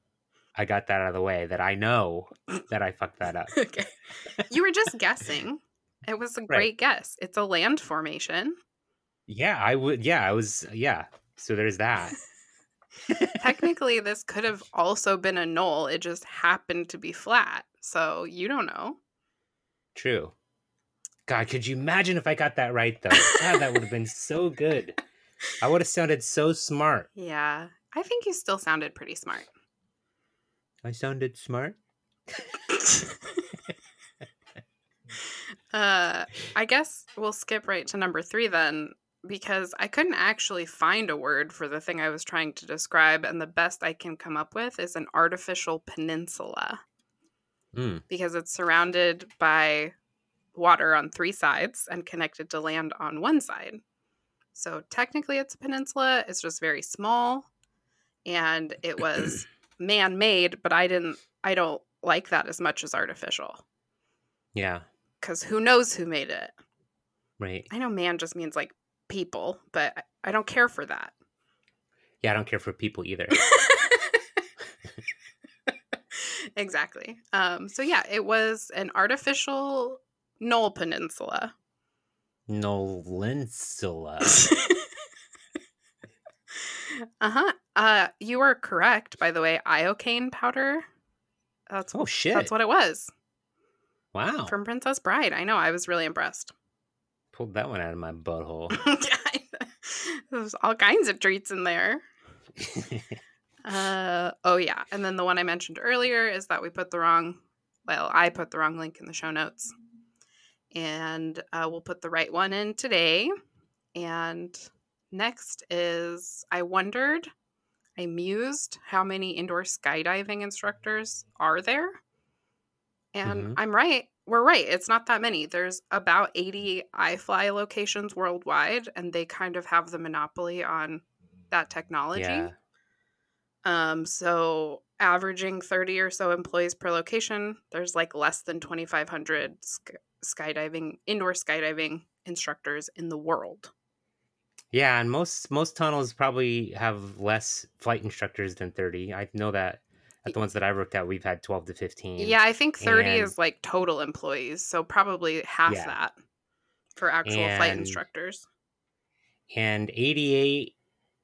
I got that out of the way. That I know that I fucked that up. okay. You were just guessing. It was a great guess. It's a land formation. Yeah, I would. Yeah, I was. Yeah. So there's that. *laughs* Technically, this could have also been a knoll. It just happened to be flat. So you don't know. True. God, could you imagine if I got that right though? God, that would have been so good. *laughs* I would have sounded so smart. Yeah. I think you still sounded pretty smart. I sounded smart. *laughs* Uh, I guess we'll skip right to number three then, because I couldn't actually find a word for the thing I was trying to describe, and the best I can come up with is an artificial peninsula Mm. because it's surrounded by water on three sides and connected to land on one side. So technically, it's a peninsula. It's just very small, and it was *clears throat* man-made, but I didn't I don't like that as much as artificial Yeah. cuz who knows who made it. Right. I know man just means like people, but I- don't care for that. Yeah, I don't care for people either. *laughs* exactly. Um, so yeah, it was an artificial Knoll Peninsula. Nolinsula. *laughs* uh-huh. Uh you are correct, by the way. Iocane powder. That's Oh shit. that's what it was wow. from Princess Bride. I know. I was really impressed. Pulled that one out of my butthole. *laughs* yeah, *laughs* there's all kinds of treats in there. Uh oh yeah, and then the one I mentioned earlier is that we put the wrong. Well, I put the wrong link in the show notes, and uh, we'll put the right one in today. And next is I wondered, I mused how many indoor skydiving instructors are there, and Mhm. I'm right. We're right. It's not that many. There's about 80 iFly locations worldwide, and they kind of have the monopoly on that technology. yeah. Um, so averaging 30 or so employees per location, there's like less than 2,500 sk- skydiving, indoor skydiving instructors in the world. Yeah, and most most tunnels probably have less flight instructors than 30. I know that at the ones that I worked at, we've had 12 to 15. Yeah, I think 30 and- is like total employees. So probably half Yeah. that for actual flight instructors. And 88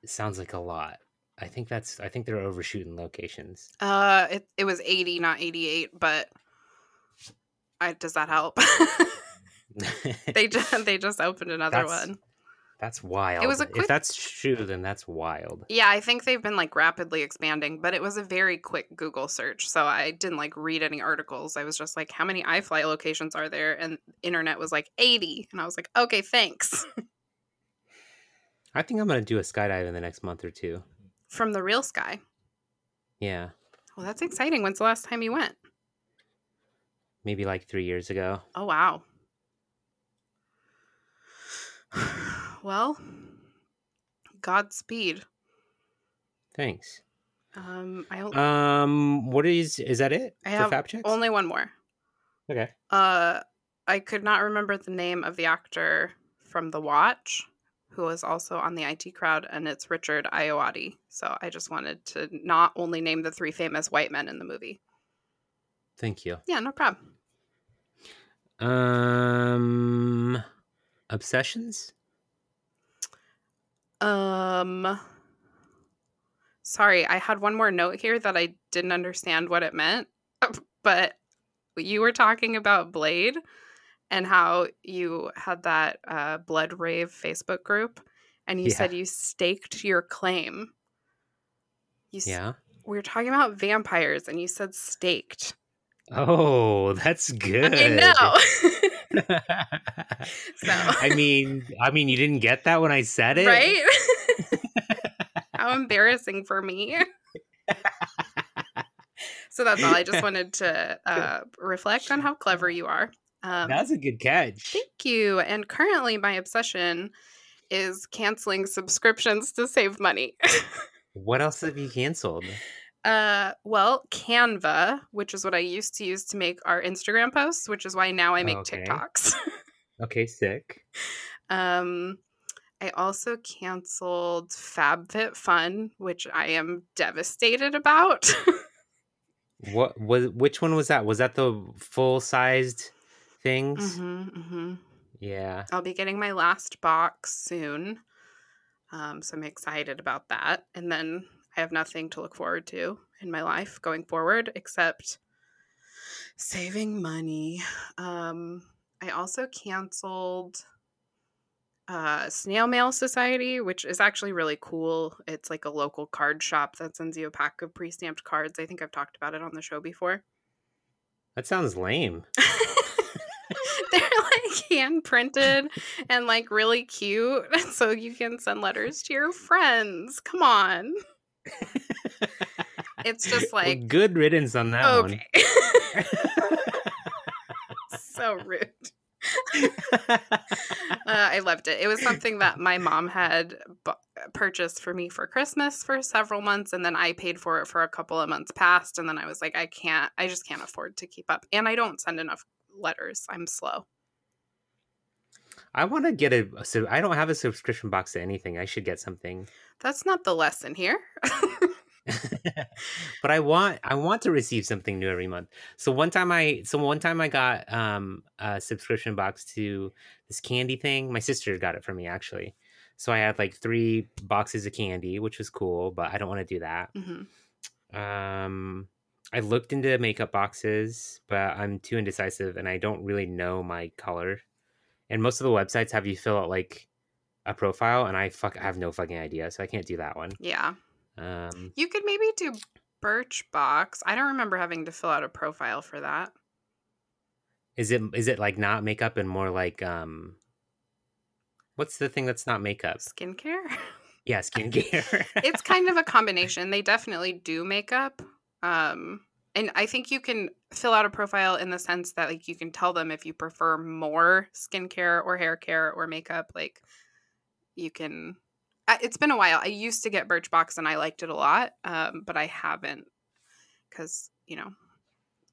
sounds like a lot. I think that's I think they're overshooting locations. Uh, it, it was 80, not 88, but I, does that help? *laughs* *laughs* they just, they just opened another That's- one. That's wild. It was a quick- If that's true, then that's wild. Yeah, I think they've been like rapidly expanding, but it was a very quick Google search. So I didn't like read any articles. I was just like, how many iFly locations are there? And internet was like 80. And I was like, okay, thanks. *laughs* I think I'm gonna do a skydive in the next month or two. From the real sky. Yeah, Well, that's exciting. When's the last time you went? maybe like three years ago. Oh, wow. *sighs* *sighs* *sighs* well, Godspeed. Thanks. Um, I, don't- Um, what is is that it I for have Fab checks? only one more. okay. Uh, I could not remember the name of the actor from The Watch, who was also on the IT crowd, and it's Richard Ayoade. So I just wanted to not only name the three famous white men in the movie. Thank you. Yeah, no problem. Um, obsessions. Um, sorry, I had one more note here that I didn't understand what it meant, *laughs* but you were talking about Blade and how you had that uh, Blood Rave Facebook group, and you Yeah. said you staked your claim. You s- Yeah. we were talking about vampires, and you said staked. Oh, that's good. I know, *laughs* *laughs* So- *laughs* I mean, I mean, you didn't get that when I said it, right? *laughs* How embarrassing for me. so that's all. I just wanted to uh, reflect on how clever you are. Um, That's a good catch. thank you. And currently, my obsession is canceling subscriptions to save money. What else have you canceled? Uh, well, Canva, which is what I used to use to make our Instagram posts, which is why now I make Okay. TikToks. *laughs* Okay, sick. Um, I also canceled FabFitFun, which I am devastated about. What *laughs* was? Which one was that? Was that the full sized things? hmm hmm Yeah. I'll be getting my last box soon. Um, so I'm excited about that. And then I have nothing to look forward to in my life going forward except saving money. Um, I also canceled uh, Snail Mail Society, which is actually really cool. It's like a local card shop that sends you a pack of pre stamped cards. I think I've talked about it on the show before. That sounds lame. *laughs* They're like hand printed and like really cute. *laughs* So you can send letters to your friends. Come on. It's just *laughs* Well, like, good riddance on that okay. *laughs* *laughs* so rude. Uh, I loved it. It was something that my mom had bu- purchased for me for Christmas for several months and then I paid for it for a couple of months past and then I was like I can't I just can't afford to keep up and I don't send enough letters. I'm slow. I want to get a so I don't have a subscription box to anything. I should get something. That's not the lesson here. *laughs* *laughs* but I want I want to receive something new every month. So one time I so one time I got um a subscription box to this candy thing. My sister got it for me actually. So I had like three boxes of candy, which was cool, but I don't want to do that. hmm Um I looked into makeup boxes, but I'm too indecisive and I don't really know my color. And most of the websites have you fill out like a profile and I fuck I have no fucking idea, so I can't do that one. Yeah. Um You could maybe do Birchbox. I don't remember having to fill out a profile for that. Is it is it like not makeup and more like um what's the thing that's not makeup? Skincare? *laughs* Yeah, skincare. it's kind of a *laughs* combination. They definitely do makeup. Um and I think you can fill out a profile in the sense that like you can tell them if you prefer more skincare or hair care or makeup like you can it's been a while. I used to get Birchbox and I liked it a lot. Um but I haven't cuz you know,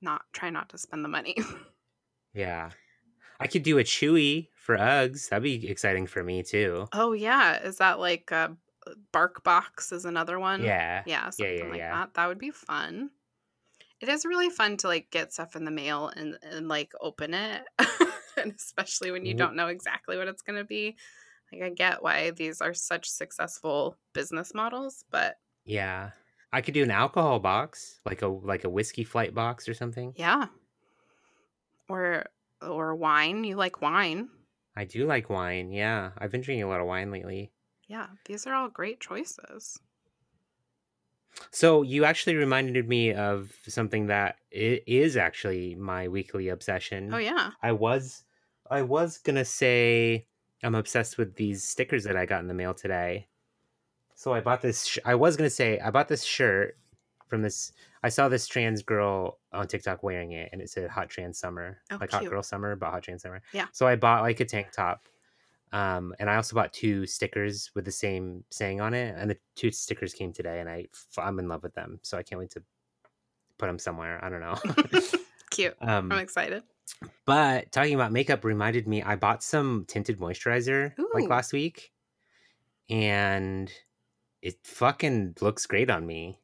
not try not to spend the money. *laughs* yeah. I could do a chewy for Uggs. That'd be exciting for me too. oh yeah, is that like a Bark Box is another one? Yeah. Yeah, something yeah, like yeah. that. That would be fun. It is really fun to like get stuff in the mail and and like open it, *laughs* and especially when you mm-hmm. don't know exactly what it's going to be. Like I get why these are such successful business models, but Yeah. I could do an alcohol box, like a like a whiskey flight box or something. yeah. Or or wine. You like wine? I do like wine. Yeah. I've been drinking a lot of wine lately. Yeah, these are all great choices. So you actually reminded me of something that i- actually my weekly oh, obsession. Oh yeah. I was I was gonna say I'm obsessed with these stickers that I got in the mail today. So I bought this. Sh- I was gonna say I bought this shirt from this. I saw this trans girl on TikTok wearing it, and it said "Hot Trans Summer," Oh, like "Hot. Girl Summer," but "Hot Trans Summer." Yeah. So I bought like a tank top, um, and I also bought two stickers with the same saying on it, and the two stickers came today, and I I'm in love with them. So I can't wait to put them somewhere. I don't know. *laughs* Cute. um, I'm excited. but talking about makeup reminded me I bought some tinted moisturizer like last week and it fucking looks great on me.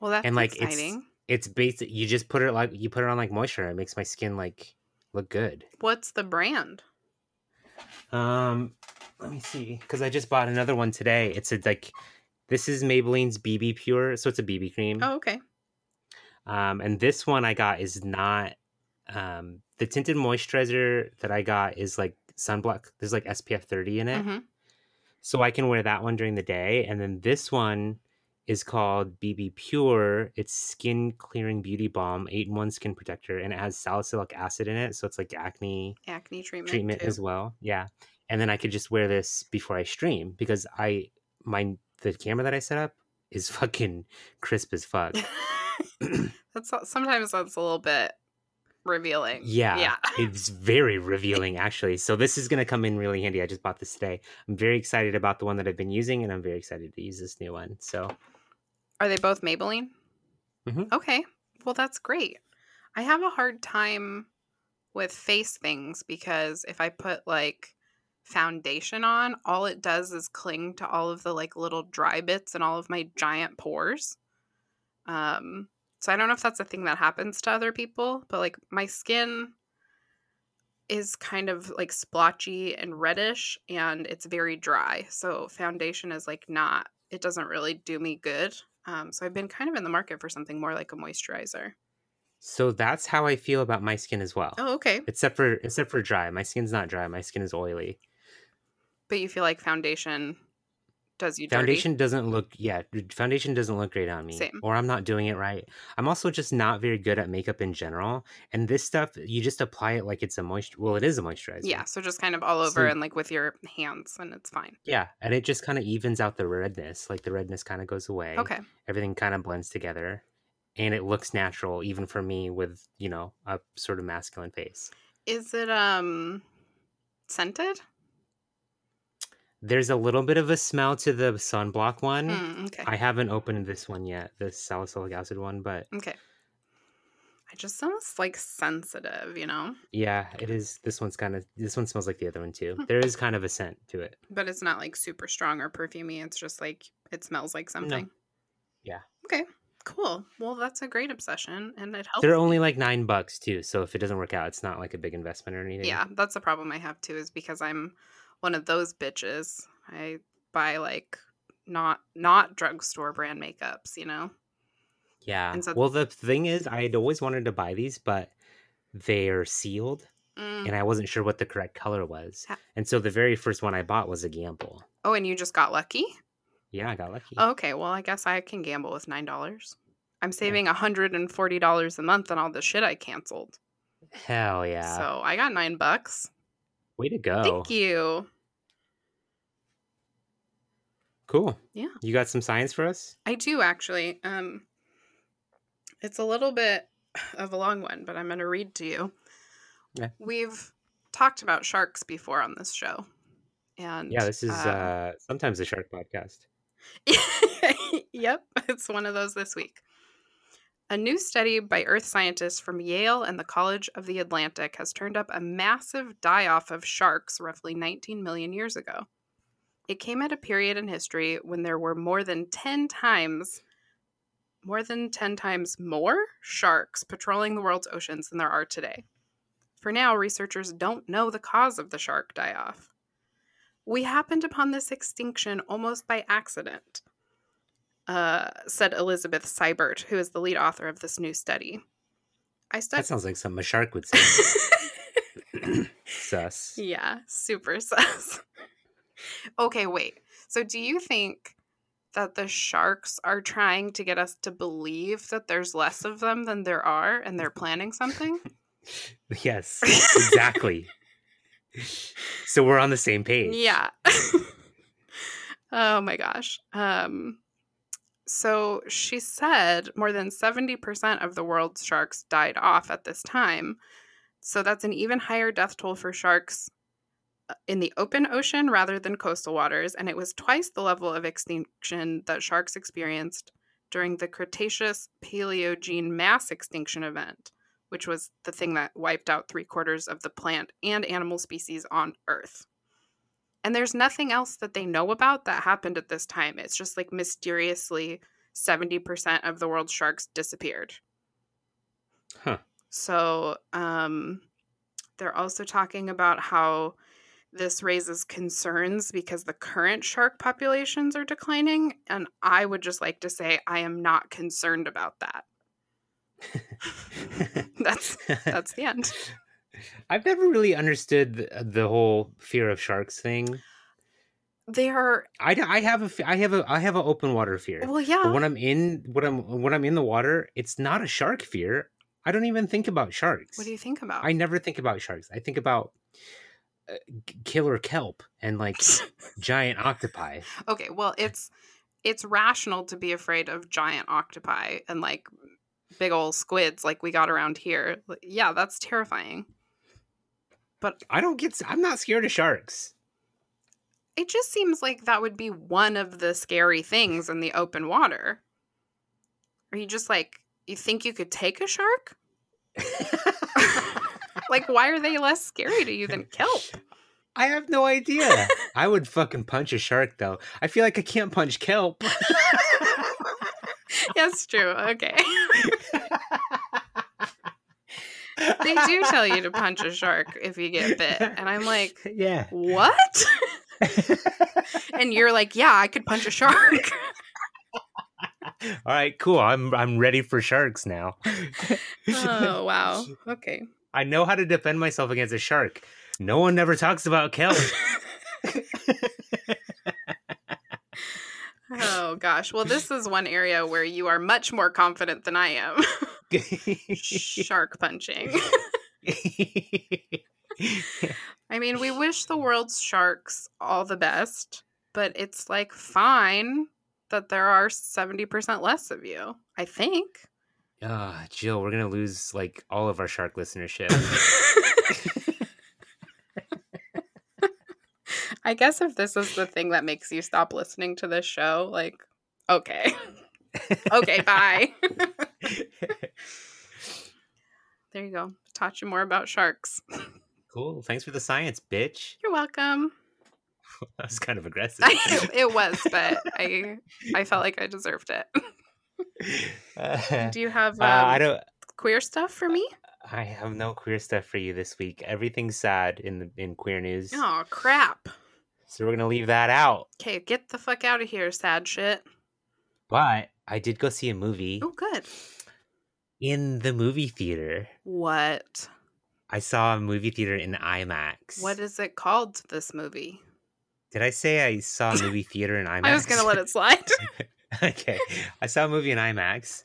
Well, that's and like exciting. it's it's basic you just put it like you put it on like moisture it makes my skin like look good. What's the brand? Um let me see cuz I just bought another one today. It's a like this is Maybelline's BB Pure, so it's a BB cream. Oh, okay. Um, and this one I got is not um, the tinted moisturizer that I got is like sunblock. There's like SPF 30 in it, hmm so I can wear that one during the day. And then this one is called BB Pure. It's skin clearing beauty balm, eight in one skin protector, and it has salicylic acid in it, so it's like acne Acne treatment. treatment too. as well. Yeah, and then I could just wear this before I stream because I my the camera that I set up is *laughs* fucking crisp as fuck. *laughs* *clears throat* that's sometimes that's a little bit revealing. Yeah, Yeah. it's very revealing actually. So this is going to come in really handy. I just bought this today. I'm very excited about the one that I've been using, and I'm very excited to use this new one. So Are they both Maybelline? Mhm. Okay. Well, that's great. I have a hard time with face things because if I put like foundation on, all it does is cling to all of the like little dry bits and all of my giant pores. Um so I don't know if that's a thing that happens to other people, but like my skin is kind of like splotchy and reddish and it's very dry. So foundation is like not it doesn't really do me good. Um, so I've been kind of in the market for something more like a moisturizer. so that's how I feel about my skin as well. Oh, okay. Except for except for dry. My skin's not dry. My skin is oily. But you feel like foundation does you dirty? Foundation doesn't look yeah, foundation doesn't look great on me. Same. Or I'm not doing it right. I'm also just not very good at makeup in general. And this stuff, you just apply it like it's a moisture well, it is a moisturizer. Yeah, so just kind of all over So- and like with your hands, and it's fine. Yeah, and it just kind of evens out the redness. Like the redness kind of goes away. Okay. Everything kind of blends together, and it looks natural, even for me with you know a sort of masculine face. Is it um scented? There's a little bit of a smell to the sunblock one. Mm, okay. I haven't opened this one yet, the salicylic acid one, but okay. I just sounds like sensitive, you know, yeah, it is. This one's kind of. This one smells like the other one too. Hmm. There is kind of a scent to it. but it's not like super strong or perfumey. It's just like it smells like something. Yeah. Okay. Cool. Well, that's a great obsession, and it helps. They're only like nine bucks too. So if it doesn't work out, it's not like a big investment or anything. Yeah, that's the problem I have too. Is because I'm one of those bitches. I buy like not not drugstore brand makeups. You know. Yeah. So- well, the thing is, I had always wanted to buy these, but they're sealed, Mm. and I wasn't sure what the correct color was. And so the very first one I bought was a gamble. Oh, and you just got lucky. Yeah, I got lucky. Okay, well, I guess I can gamble with nine dollars. I'm saving hundred and forty dollars a month on all the shit I canceled. Hell yeah! So I got nine bucks. Way to go! Thank you. Cool. Yeah. You got some science for us? I do actually. Um, it's a little bit of a long one, but I'm going to read to you. Yeah. We've talked about sharks before on this show, and Yeah, this is uh, sometimes a shark podcast. *laughs* yep, it's one of those this week. A new study by earth scientists from Yale and the College of the Atlantic has turned up a massive die off of sharks roughly 19 million years ago. It came at a period in history when there were more than 10 times more than 10 times more sharks patrolling the world's oceans than there are today. For now, researchers don't know the cause of the shark die off. We happened upon this extinction almost by accident, uh, said Elizabeth Sibert, who is the lead author of this new study. I That studied. sounds like something a shark would say. *laughs* *clears throat* Sus. yeah, super sus. *laughs* okay, wait. So, do you think that the sharks are trying to get us to believe that there's less of them than there are and they're planning something? *laughs* Yes, exactly. so we're on the same page. Yeah. oh my gosh. Um so she said more than 70% of the world's sharks died off at this time. So that's an even higher death toll for sharks uh, in the open ocean rather than coastal waters and it was twice the level of extinction that sharks experienced during the Cretaceous Paleogene mass extinction event, which was the thing that wiped out three quarters of the plant and animal species on Earth. And there's nothing else that they know about that happened at this time. It's just like mysteriously 70% of the world's sharks disappeared. Huh. So, um, they're also talking about how this raises concerns because the current shark populations are declining. And I would just like to say, I am not concerned about that. *laughs* *laughs* That's that's the end. *laughs* I've never really understood the, the whole fear of sharks thing. They are I, I have a I have a I have an open water fear. well, yeah. But when I'm in when I'm when I'm in the water, it's not a shark fear. I don't even think about sharks. What do you think about? I never think about sharks. I think about uh, killer kelp and like *laughs* giant octopi. okay, well, it's it's rational to be afraid of giant octopi and like big old squids like we got around here. Yeah, that's terrifying. But I don't get. I'm not scared of sharks. it just seems like that would be one of the scary things in the open water. Are you just like you think you could take a shark? *laughs* Like why are they less scary to you than *laughs* kelp? I have no idea. I would fucking punch a shark though. I feel like I can't punch kelp. *laughs* That's true. Okay. They do tell you to punch a shark if you get bit. And I'm like, *laughs* yeah. what? *laughs* and you're like, yeah, I could punch a shark. All right, cool. I'm I'm ready for sharks now. oh, *laughs* wow. Okay. I know how to defend myself against a shark. No one ever talks about kelp. Oh, gosh. Well, this is one area where you are much more confident than I am. shark punching. *laughs* I mean, we wish the world's sharks all the best, but it's like fine that there are 70% less of you. I think. Ah, Jill, we're gonna lose like all of our shark listenership. *laughs* I guess if this is the thing that makes you stop listening to this show, like, okay. *laughs* okay, bye. *laughs* there you go. Taught you more about sharks. cool. Thanks for the science, bitch. You're welcome. *laughs* That was kind of aggressive. it was, but I I felt like I deserved it. Uh, Do you have um, uh, I don't. queer stuff for me? I have no queer stuff for you this week. Everything's sad in the in queer news, Oh crap. So we're gonna leave that out. Okay, get the fuck out of here, sad shit. But I did go see a movie Oh good. in the movie theater. What? I saw a movie theater in IMAX. What is it called, this movie? Did I say I saw a movie theater in IMAX? *laughs* I was gonna let it slide. *laughs* okay. I saw a movie in IMAX.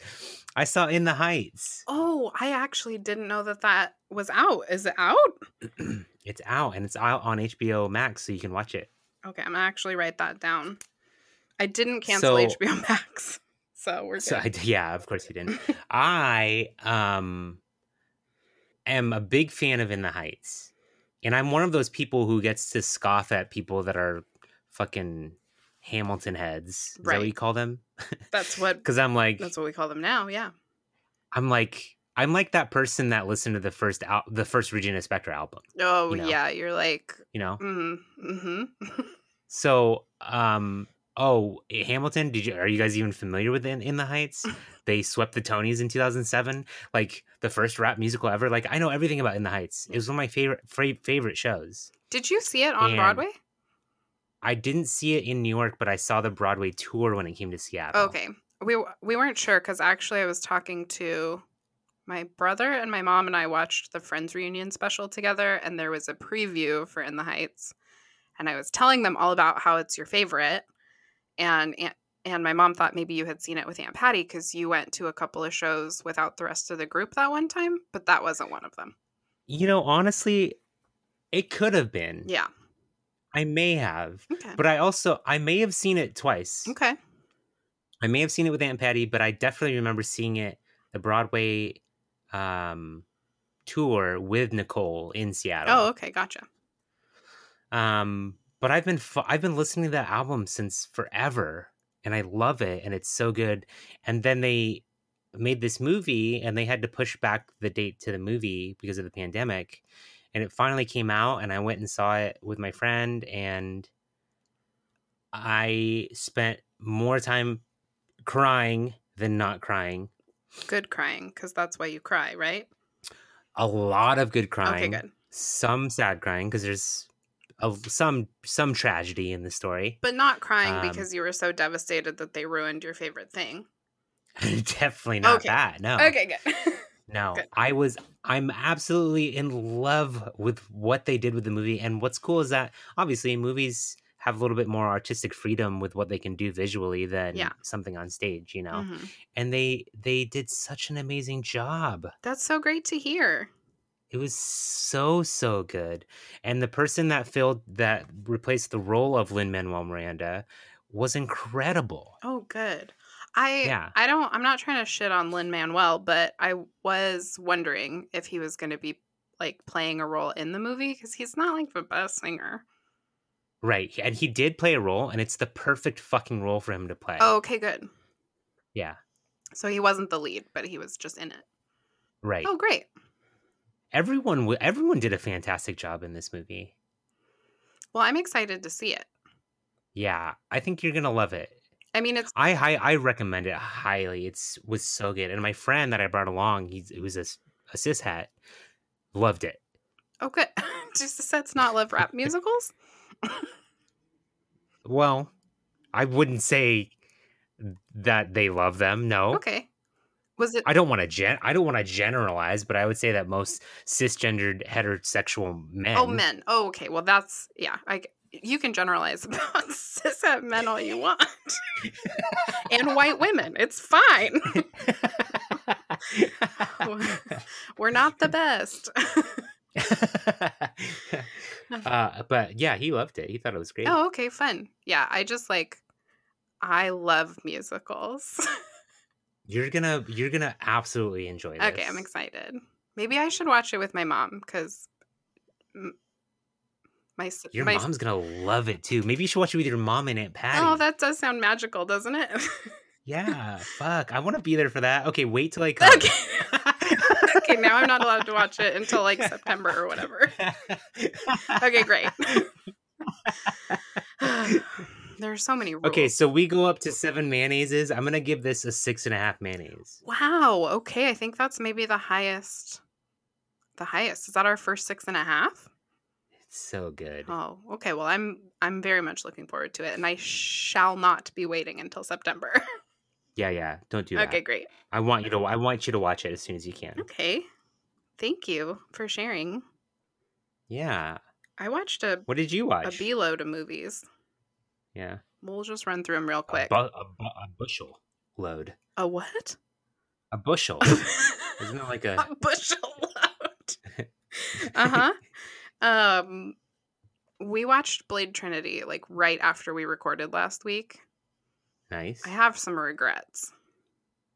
I saw In the Heights. oh, I actually didn't know that that was out. Is it out? *clears throat* it's out and it's out on HBO Max, so you can watch it. Okay, I'm gonna actually write that down. I didn't cancel So- HBO Max, *laughs* so we're good. So I, yeah, of course you didn't. *laughs* I um am a big fan of In the Heights. And I'm one of those people who gets to scoff at people that are fucking Hamilton heads. Is that Right. what you call them? that's what *laughs* Because I'm like that's what we call them now. Yeah. I'm like I'm like that person that listened to the first al- the first Regina Spektor album, Oh You know. yeah, you're like, you know? mm, hmm *laughs* So, um, oh, Hamilton, did you are you guys even familiar with In, in the Heights? they swept the Tonys in 2007, like the first rap musical ever. Like I know everything about In the Heights. It was one of my favorite fra- favorite shows. Did you see it on And- Broadway? I didn't see it in New York, but I saw the Broadway tour when it came to Seattle. Okay, we we weren't sure because actually I was talking to my brother and my mom and I watched the Friends reunion special together, and there was a preview for In the Heights, and I was telling them all about how it's your favorite, and and, and my mom thought maybe you had seen it with Aunt Patty because you went to a couple of shows without the rest of the group that one time, but that wasn't one of them. You know, honestly, it could have been. Yeah. I may have, Okay. but I also I may have seen it twice. Okay. I may have seen it with Aunt Patty, but I definitely remember seeing it the Broadway um, tour with Nicole in Seattle. Oh, okay. Gotcha. Um, but I've been fu- I've been listening to that album since forever, and I love it, and it's so good. And then they made this movie, and they had to push back the date to the movie because of the pandemic. And it finally came out, and I went and saw it with my friend, and I spent more time crying than not crying. Good crying because that's why you cry, right? A lot of good crying. Okay, good. Some sad crying because there's a, some some tragedy in the story. But not crying Um, because you were so devastated that they ruined your favorite thing. *laughs* Definitely not Okay. that. No. Okay, good. *laughs* No. Good. I was I'm absolutely in love with what they did with the movie and what's cool is that obviously movies have a little bit more artistic freedom with what they can do visually than Yeah. something on stage, you know. Mhm. And they they did such an amazing job. That's so great to hear. It was so so good. And the person that filled that replaced the role of Lin Manuel Miranda was incredible. Oh, good. I Yeah. I don't I'm not trying to shit on Lin Manuel, but I was wondering if he was going to be like playing a role in the movie because he's not like the best singer. Right. And he did play a role and it's the perfect fucking role for him to play. Oh, okay, good. Yeah. So he wasn't the lead, but he was just in it. Right. Oh, great. Everyone w- everyone did a fantastic job in this movie. Well, I'm excited to see it. Yeah, I think you're going to love it. I mean, it's I I, I recommend it highly. It's was so good. And my friend that I brought along, he's it was a, cishet, loved it. Okay. good. *laughs* Just sets not love rap *laughs* musicals. Well, I wouldn't say that they love them. No. Okay. Was it I don't want to gen I don't want to generalize, but I would say that most cisgendered heterosexual men Oh, men. Oh, okay. Well, that's yeah. I you can generalize *laughs* about cishet men all you want, *laughs* and white women. It's fine. *laughs* We're not the best. *laughs* uh, but yeah, he loved it. He thought it was great. oh, okay, fun. Yeah, I just like I love musicals. *laughs* You're gonna you're gonna absolutely enjoy this. okay, I'm excited. Maybe I should watch it with my mom because My Your my, mom's gonna love it too. Maybe you should watch it with your mom and Aunt Patty. Oh, that does sound magical, doesn't it? yeah. Fuck. I want to be there for that. Okay, wait till I *laughs* come. okay. Okay, now I'm not allowed to watch it until like *laughs* September or whatever. *laughs* Okay, great. *sighs* there are so many rules. Okay, so we go up to seven mayonnaises. I'm gonna give this a six and a half mayonnaise. Wow. Okay, I think that's maybe the highest. The highest is that our first six and a half? It's so good. Oh, okay. Well, I'm I'm very much looking forward to it, and I shall not be waiting until September. *laughs* Yeah, yeah. Don't do that. okay, great. I want you to. I want you to watch it as soon as you can. Okay, thank you for sharing. Yeah. I watched a What did you a watch? B load of movies. yeah. We'll just run through them real A, quick. bu- a, bu- a bushel load. A what? A bushel. *laughs* Isn't it like a? a bushel load. *laughs* uh huh. Um, we watched Blade Trinity like right after we recorded last week. Nice. I have some regrets.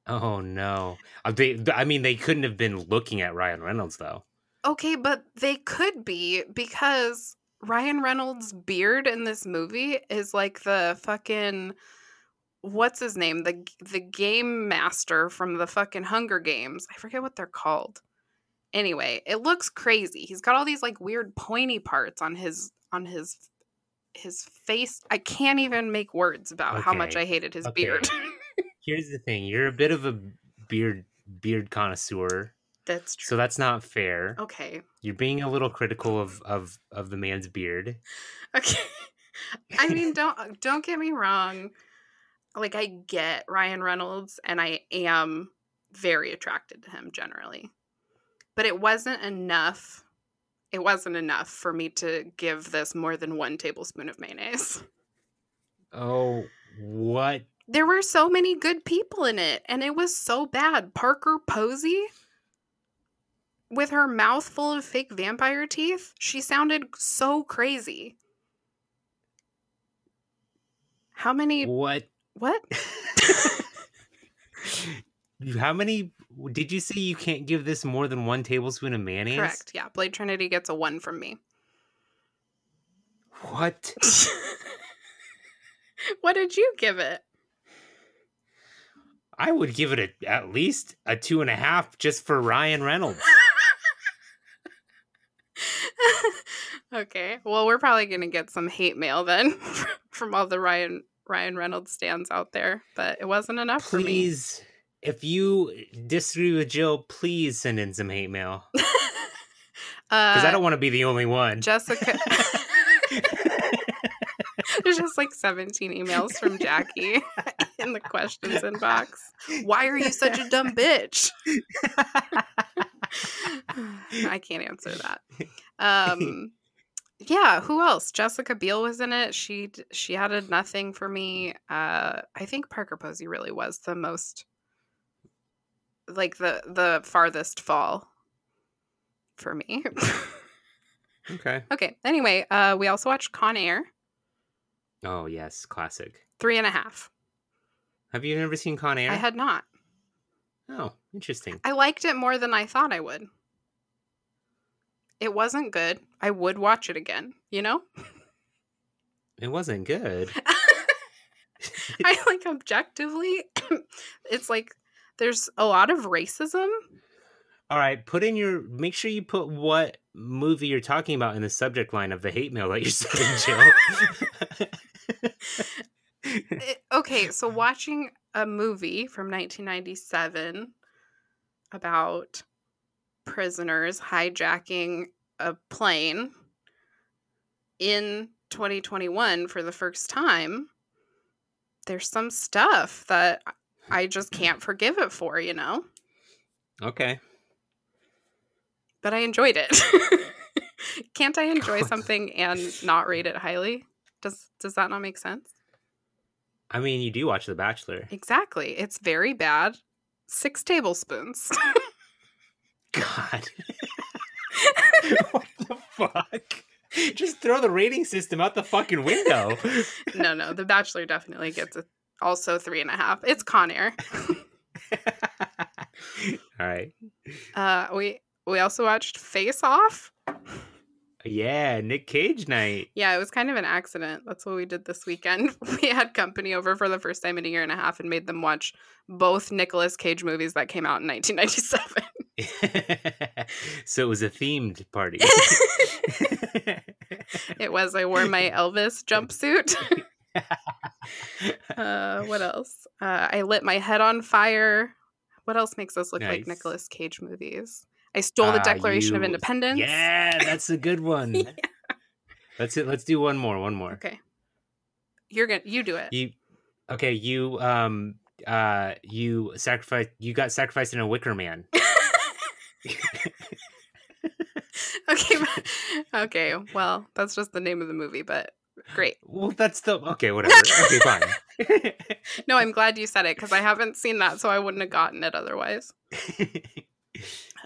Oh no. Uh, They, I mean, they couldn't have been looking at Ryan Reynolds though. Okay, but they could be because Ryan Reynolds' beard in this movie is like the fucking what's his name? The the game master from the fucking Hunger Games. I forget what they're called. Anyway, it looks crazy. He's got all these like weird pointy parts on his on his his face. I can't even make words about how much I hated his okay. beard. *laughs* Here's the thing: you're a bit of a beard beard connoisseur, That's true. so that's not fair. Okay. You're being a little critical of of of the man's beard. Okay. *laughs* I mean, don't don't get me wrong. Like I get Ryan Reynolds and I am very attracted to him generally. But it wasn't enough. It wasn't enough for me to give this more than 1 tablespoon of mayonnaise. Oh, what? There were so many good people in it and it was so bad. Parker Posey with her mouth full of fake vampire teeth, she sounded so crazy. How many What? what? *laughs* How many did you say you can't give this more than one tablespoon of mayonnaise? Correct. Yeah, Blade Trinity gets a 1 from me. What? *laughs* what did you give it? I would give it a, at least a two and a half just for Ryan Reynolds. *laughs* okay. Well, we're probably going to get some hate mail then *laughs* from all the Ryan Ryan Reynolds stands out there, but it wasn't enough for me. Please, if you disagree with Jill, please send in some hate mail because *laughs* uh, I don't want to be the only one. Jessica *laughs* There's just like 17 emails from Jackie *laughs* in the questions inbox. Why are you such a dumb bitch? I can't answer that. Um yeah, who else? Jessica Biel was in it. She she added nothing for me. Uh I think Parker Posey really was the most like the the farthest fall for me. *laughs* okay. okay. Anyway, uh we also watched Con Air. Oh yes, classic. Three and a half. Have you never seen Con Air? I had not. Oh, interesting. I liked it more than I thought I would. It wasn't good. I would watch it again, you know? It wasn't good. *laughs* I like objectively, *coughs* it's like there's a lot of racism. All right, put in your. Make sure you put what movie you're talking about in the subject line of the hate mail that you're sending, Jill. *laughs* It- okay, so watching a movie from 1997 about prisoners hijacking a plane in 2021 for the first time, there's some stuff that I just can't forgive it for, you know? okay. But I enjoyed it. *laughs* can't I enjoy something and not rate it highly? Does does that not make sense? I mean, you do watch The Bachelor. Exactly. It's very bad. Six tablespoons. *laughs* God. *laughs* what the fuck? Just throw the rating system out the fucking window. no, no. The Bachelor definitely gets a, also three and a half. It's Con Air. *laughs* All right. Uh, we we also watched Face Off. Yeah, Nick Cage night. Yeah, it was kind of an accident. That's what we did this weekend. *laughs* We had company over for the first time in a year and a half and made them watch both Nicolas Cage movies that came out in 1997. *laughs* so it was a themed party. it was. I wore my Elvis jumpsuit. Uh, what *laughs* else? Uh, I lit my head on fire. What else makes us look like Nice. Nicolas Cage movies? I stole the Ah, Declaration of Independence. yeah, that's a good *laughs* one. Yeah. Let's let's do one more. One more. Okay. You're gonna you do it. You okay? You um uh you sacrificed. You got sacrificed in a Wicker Man. *laughs* okay. okay. Well, that's just the name of the movie, but great. Well, that's the okay. *laughs* Whatever. Okay, fine. *laughs* No, I'm glad you said it because I haven't seen that, so I wouldn't have gotten it otherwise. *laughs*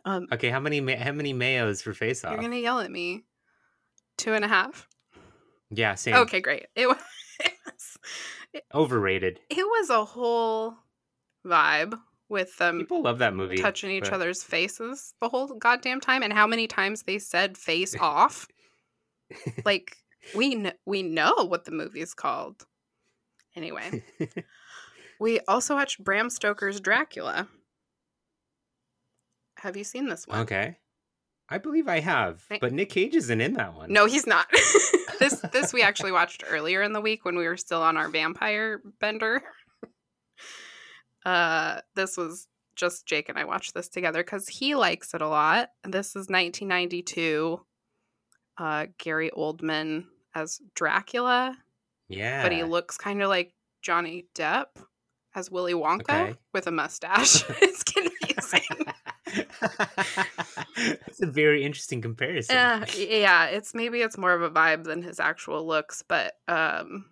Um, okay, how many ma- how many mayos for face off? you're gonna yell at me. Two and a half. Yeah, same. Okay, great. It was. It was, Overrated. it was a whole vibe with them People love that movie. touching each but- other's faces the whole goddamn time, and how many times they said "face off." like we kn- we know what the movie's called. Anyway, *laughs* we also watched Bram Stoker's Dracula. Have you seen this one? Okay. I believe I have, but Nick Cage isn't in that one. No, he's not. *laughs* this this we *laughs* actually watched earlier in the week when we were still on our vampire bender. Uh this was just Jake and I watched this together cuz he likes it a lot. This is 1992. Uh Gary Oldman as Dracula, Yeah. but he looks kind of like Johnny Depp as Willy Wonka Okay. with a mustache. *laughs* it's confusing. *laughs* That's a very interesting comparison. Uh, yeah, it's maybe it's more of a vibe than his actual looks, but um,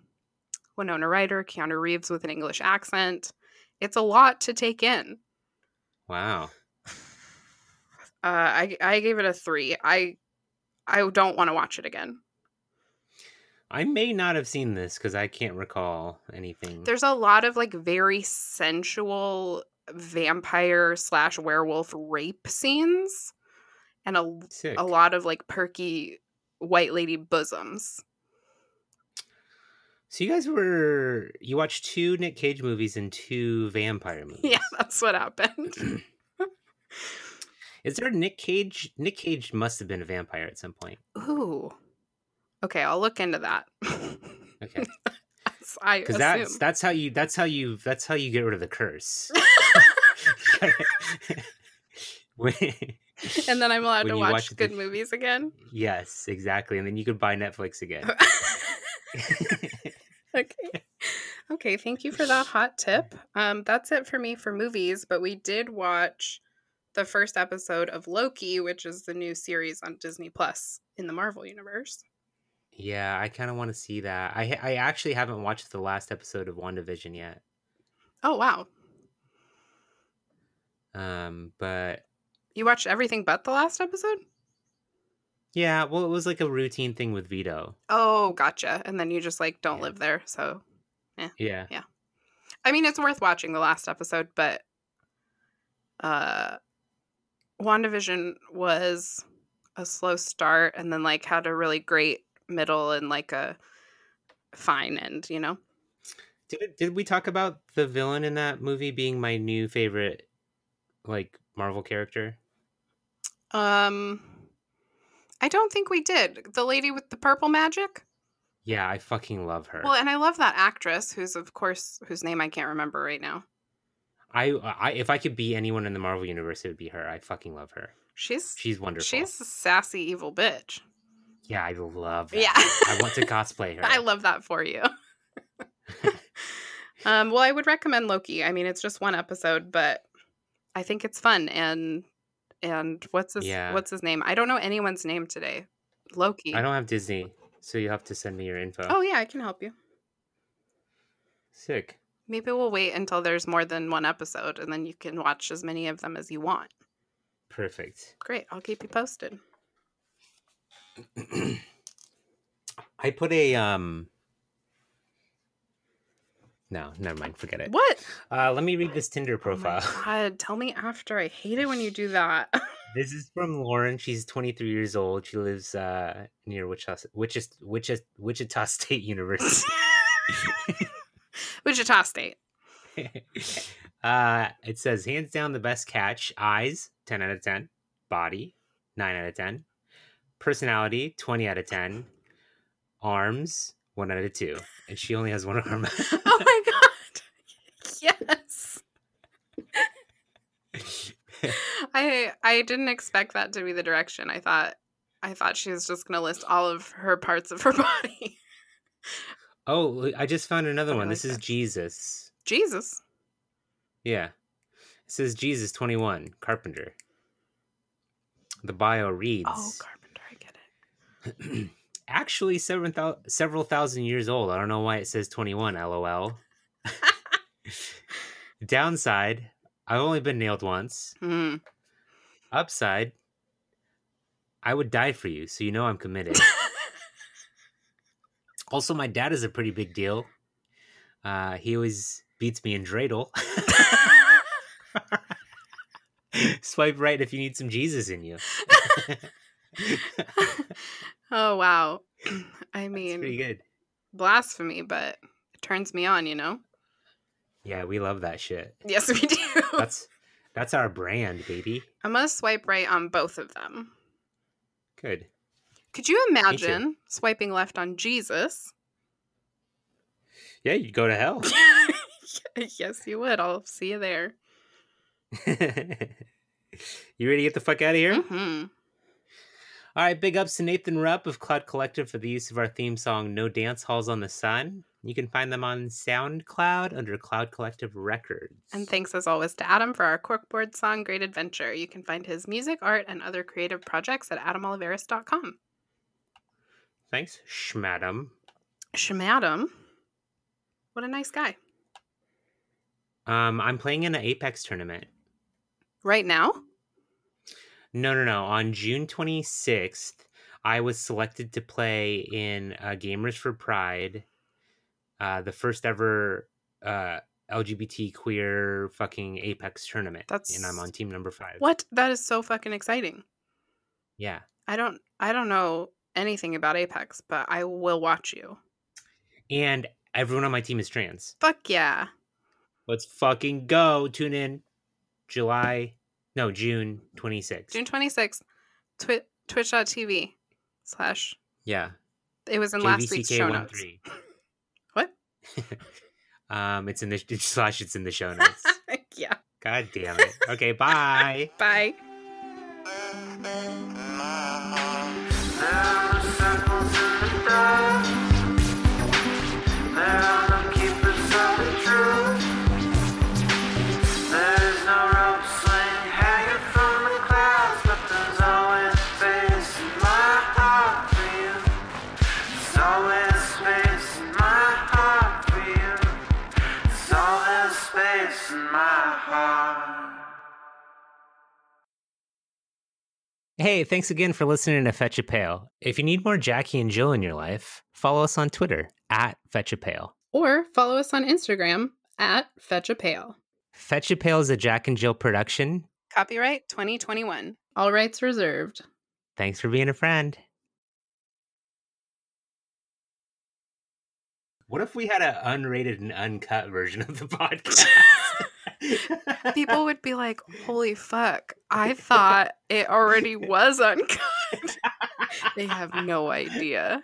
Winona Ryder, Keanu Reeves with an English accent. It's a lot to take in. Wow. Uh, I I gave it a three. I I don't want to watch it again. I may not have seen this because I can't recall anything. There's a lot of like very sensual vampire slash werewolf rape scenes, and a Sick. a lot of like perky white lady bosoms. So you guys were you watched two Nick Cage movies and two vampire *laughs* movies. Yeah, that's what happened. *clears throat* Is there a Nick Cage? Nick Cage must have been a vampire at some point. Ooh. Okay, I'll look into that. *laughs* Okay. *laughs* Because that's that's how you that's how you that's how you get rid of the curse. *laughs* When- and then I'm allowed to watch, watch the- good movies again. yes, exactly. And then you could buy Netflix again. okay. Okay, thank you for that hot tip. Um, that's it for me for movies, but we did watch the first episode of Loki, which is the new series on Disney Plus in the Marvel universe. Yeah, I kind of want to see that. I I actually haven't watched the last episode of WandaVision yet. Oh wow. Um, but You watched everything but the last episode? yeah, well, it was like a routine thing with Vito. Oh, gotcha. And then you just like don't Yeah. live there, so eh. yeah, Yeah. I mean, it's worth watching the last episode, but uh WandaVision was a slow start and then like had a really great middle and like a fine end, you know? Did did we talk about the villain in that movie being my new favorite, like Marvel character? Um I don't think we did. The lady with the purple magic? Yeah, I fucking love her. Well, and I love that actress who's of course whose name I can't remember right now. I, I if I could be anyone in the Marvel universe, it would be her. I fucking love her. She's She's wonderful. she's a sassy evil bitch. Yeah, I love that. Yeah. I want to *laughs* cosplay her. I love that for you. *laughs* um, well, I would recommend Loki. I mean, it's just one episode, but I think it's fun. And and what's his Yeah. what's his name? I don't know anyone's name today. Loki. I don't have Disney, so you have to send me your info. Oh yeah, I can help you. sick. Maybe we'll wait until there's more than one episode, and then you can watch as many of them as you want. Perfect. Great, I'll keep you posted. *clears throat* I put a um. No, never mind. Forget it. What? Uh, let me read this Tinder Oh my profile. *laughs* God, tell me after. I hate it when you do that. *laughs* This is from Lauren. She's 23 years old. She lives uh, near Wichita, Wichita, Wichita, Wichita State University. *laughs* Wichita State. uh, it says hands down the best catch. Eyes 10 out of 10. Body 9 out of 10. Personality 20 out of 10. Arms 1 out of 2. And she only has one *laughs* arm. Oh my god. *laughs* Yes. I I didn't expect that to be the direction. I thought I thought she was just gonna list all of her parts of her *laughs* body. oh, I just found another one. like This is. Jesus. Jesus. Yeah. It says Jesus 21, Carpenter. The bio reads Oh, Carpenter, I get it. Actually several, thou- several thousand years old. I don't know why it says 21, lol. *laughs* Downside, I've only been nailed once. Hmm. Upside, I would die for you, so you know I'm committed. *laughs* also, my dad is a pretty big deal. Uh, he always beats me in dreidel. *laughs* Swipe right if you need some Jesus in you. *laughs* oh wow. *clears throat* I It's pretty mean good. blasphemy, but it turns me on, you know? Yeah, we love that shit. Yes, we do. That's *laughs* that's our brand, baby. I'm gonna swipe right on both of them. Good. Could you imagine swiping left on Jesus? Yeah, you'd go to hell. *laughs* yes, you would. I'll see you there. you ready to get the fuck out of here? hmm All right, big ups to Nathan Rupp of Cloud Collective for the use of our theme song No Dance Halls on the Sun. You can find them on SoundCloud under Cloud Collective Records. And thanks as always to Adam for our corkboard song Great Adventure. You can find his music, art, and other creative projects at adamoliveris.com. Thanks, Schmadam. Shamadam. What a nice guy. Um, I'm playing in an Apex tournament. Right now? No, no, no. On June 26th, I was selected to play in uh, Gamers for Pride, uh, the first ever uh, LGBT queer fucking Apex tournament. That's- and I'm on team number five. What? That is so fucking exciting. Yeah. I don't I don't know anything about Apex, but I will watch you. And everyone on my team is trans. Fuck yeah. Let's fucking go. Tune in July, no, June 26th. June 26th, twi- twitch.tv slash. Yeah. It was in last week's show notes. *laughs* What? *laughs* um, it's in the slash. It's in the show notes. *laughs* yeah. God damn it. Okay, bye. Bye. Space Hey, thanks again for listening to Fetch a Pail. If you need more Jackie and Jill in your life, follow us on Twitter at Fetch a Pail. Or follow us on Instagram at Fetch a Pail. Fetch a Pail is a Jack and Jill production. Copyright 2021. All rights reserved. Thanks for being a friend. What if we had an unrated and uncut version of the *laughs* podcast? People would be like, holy fuck, I *laughs* thought it already was *laughs* uncut. *laughs* they have no idea.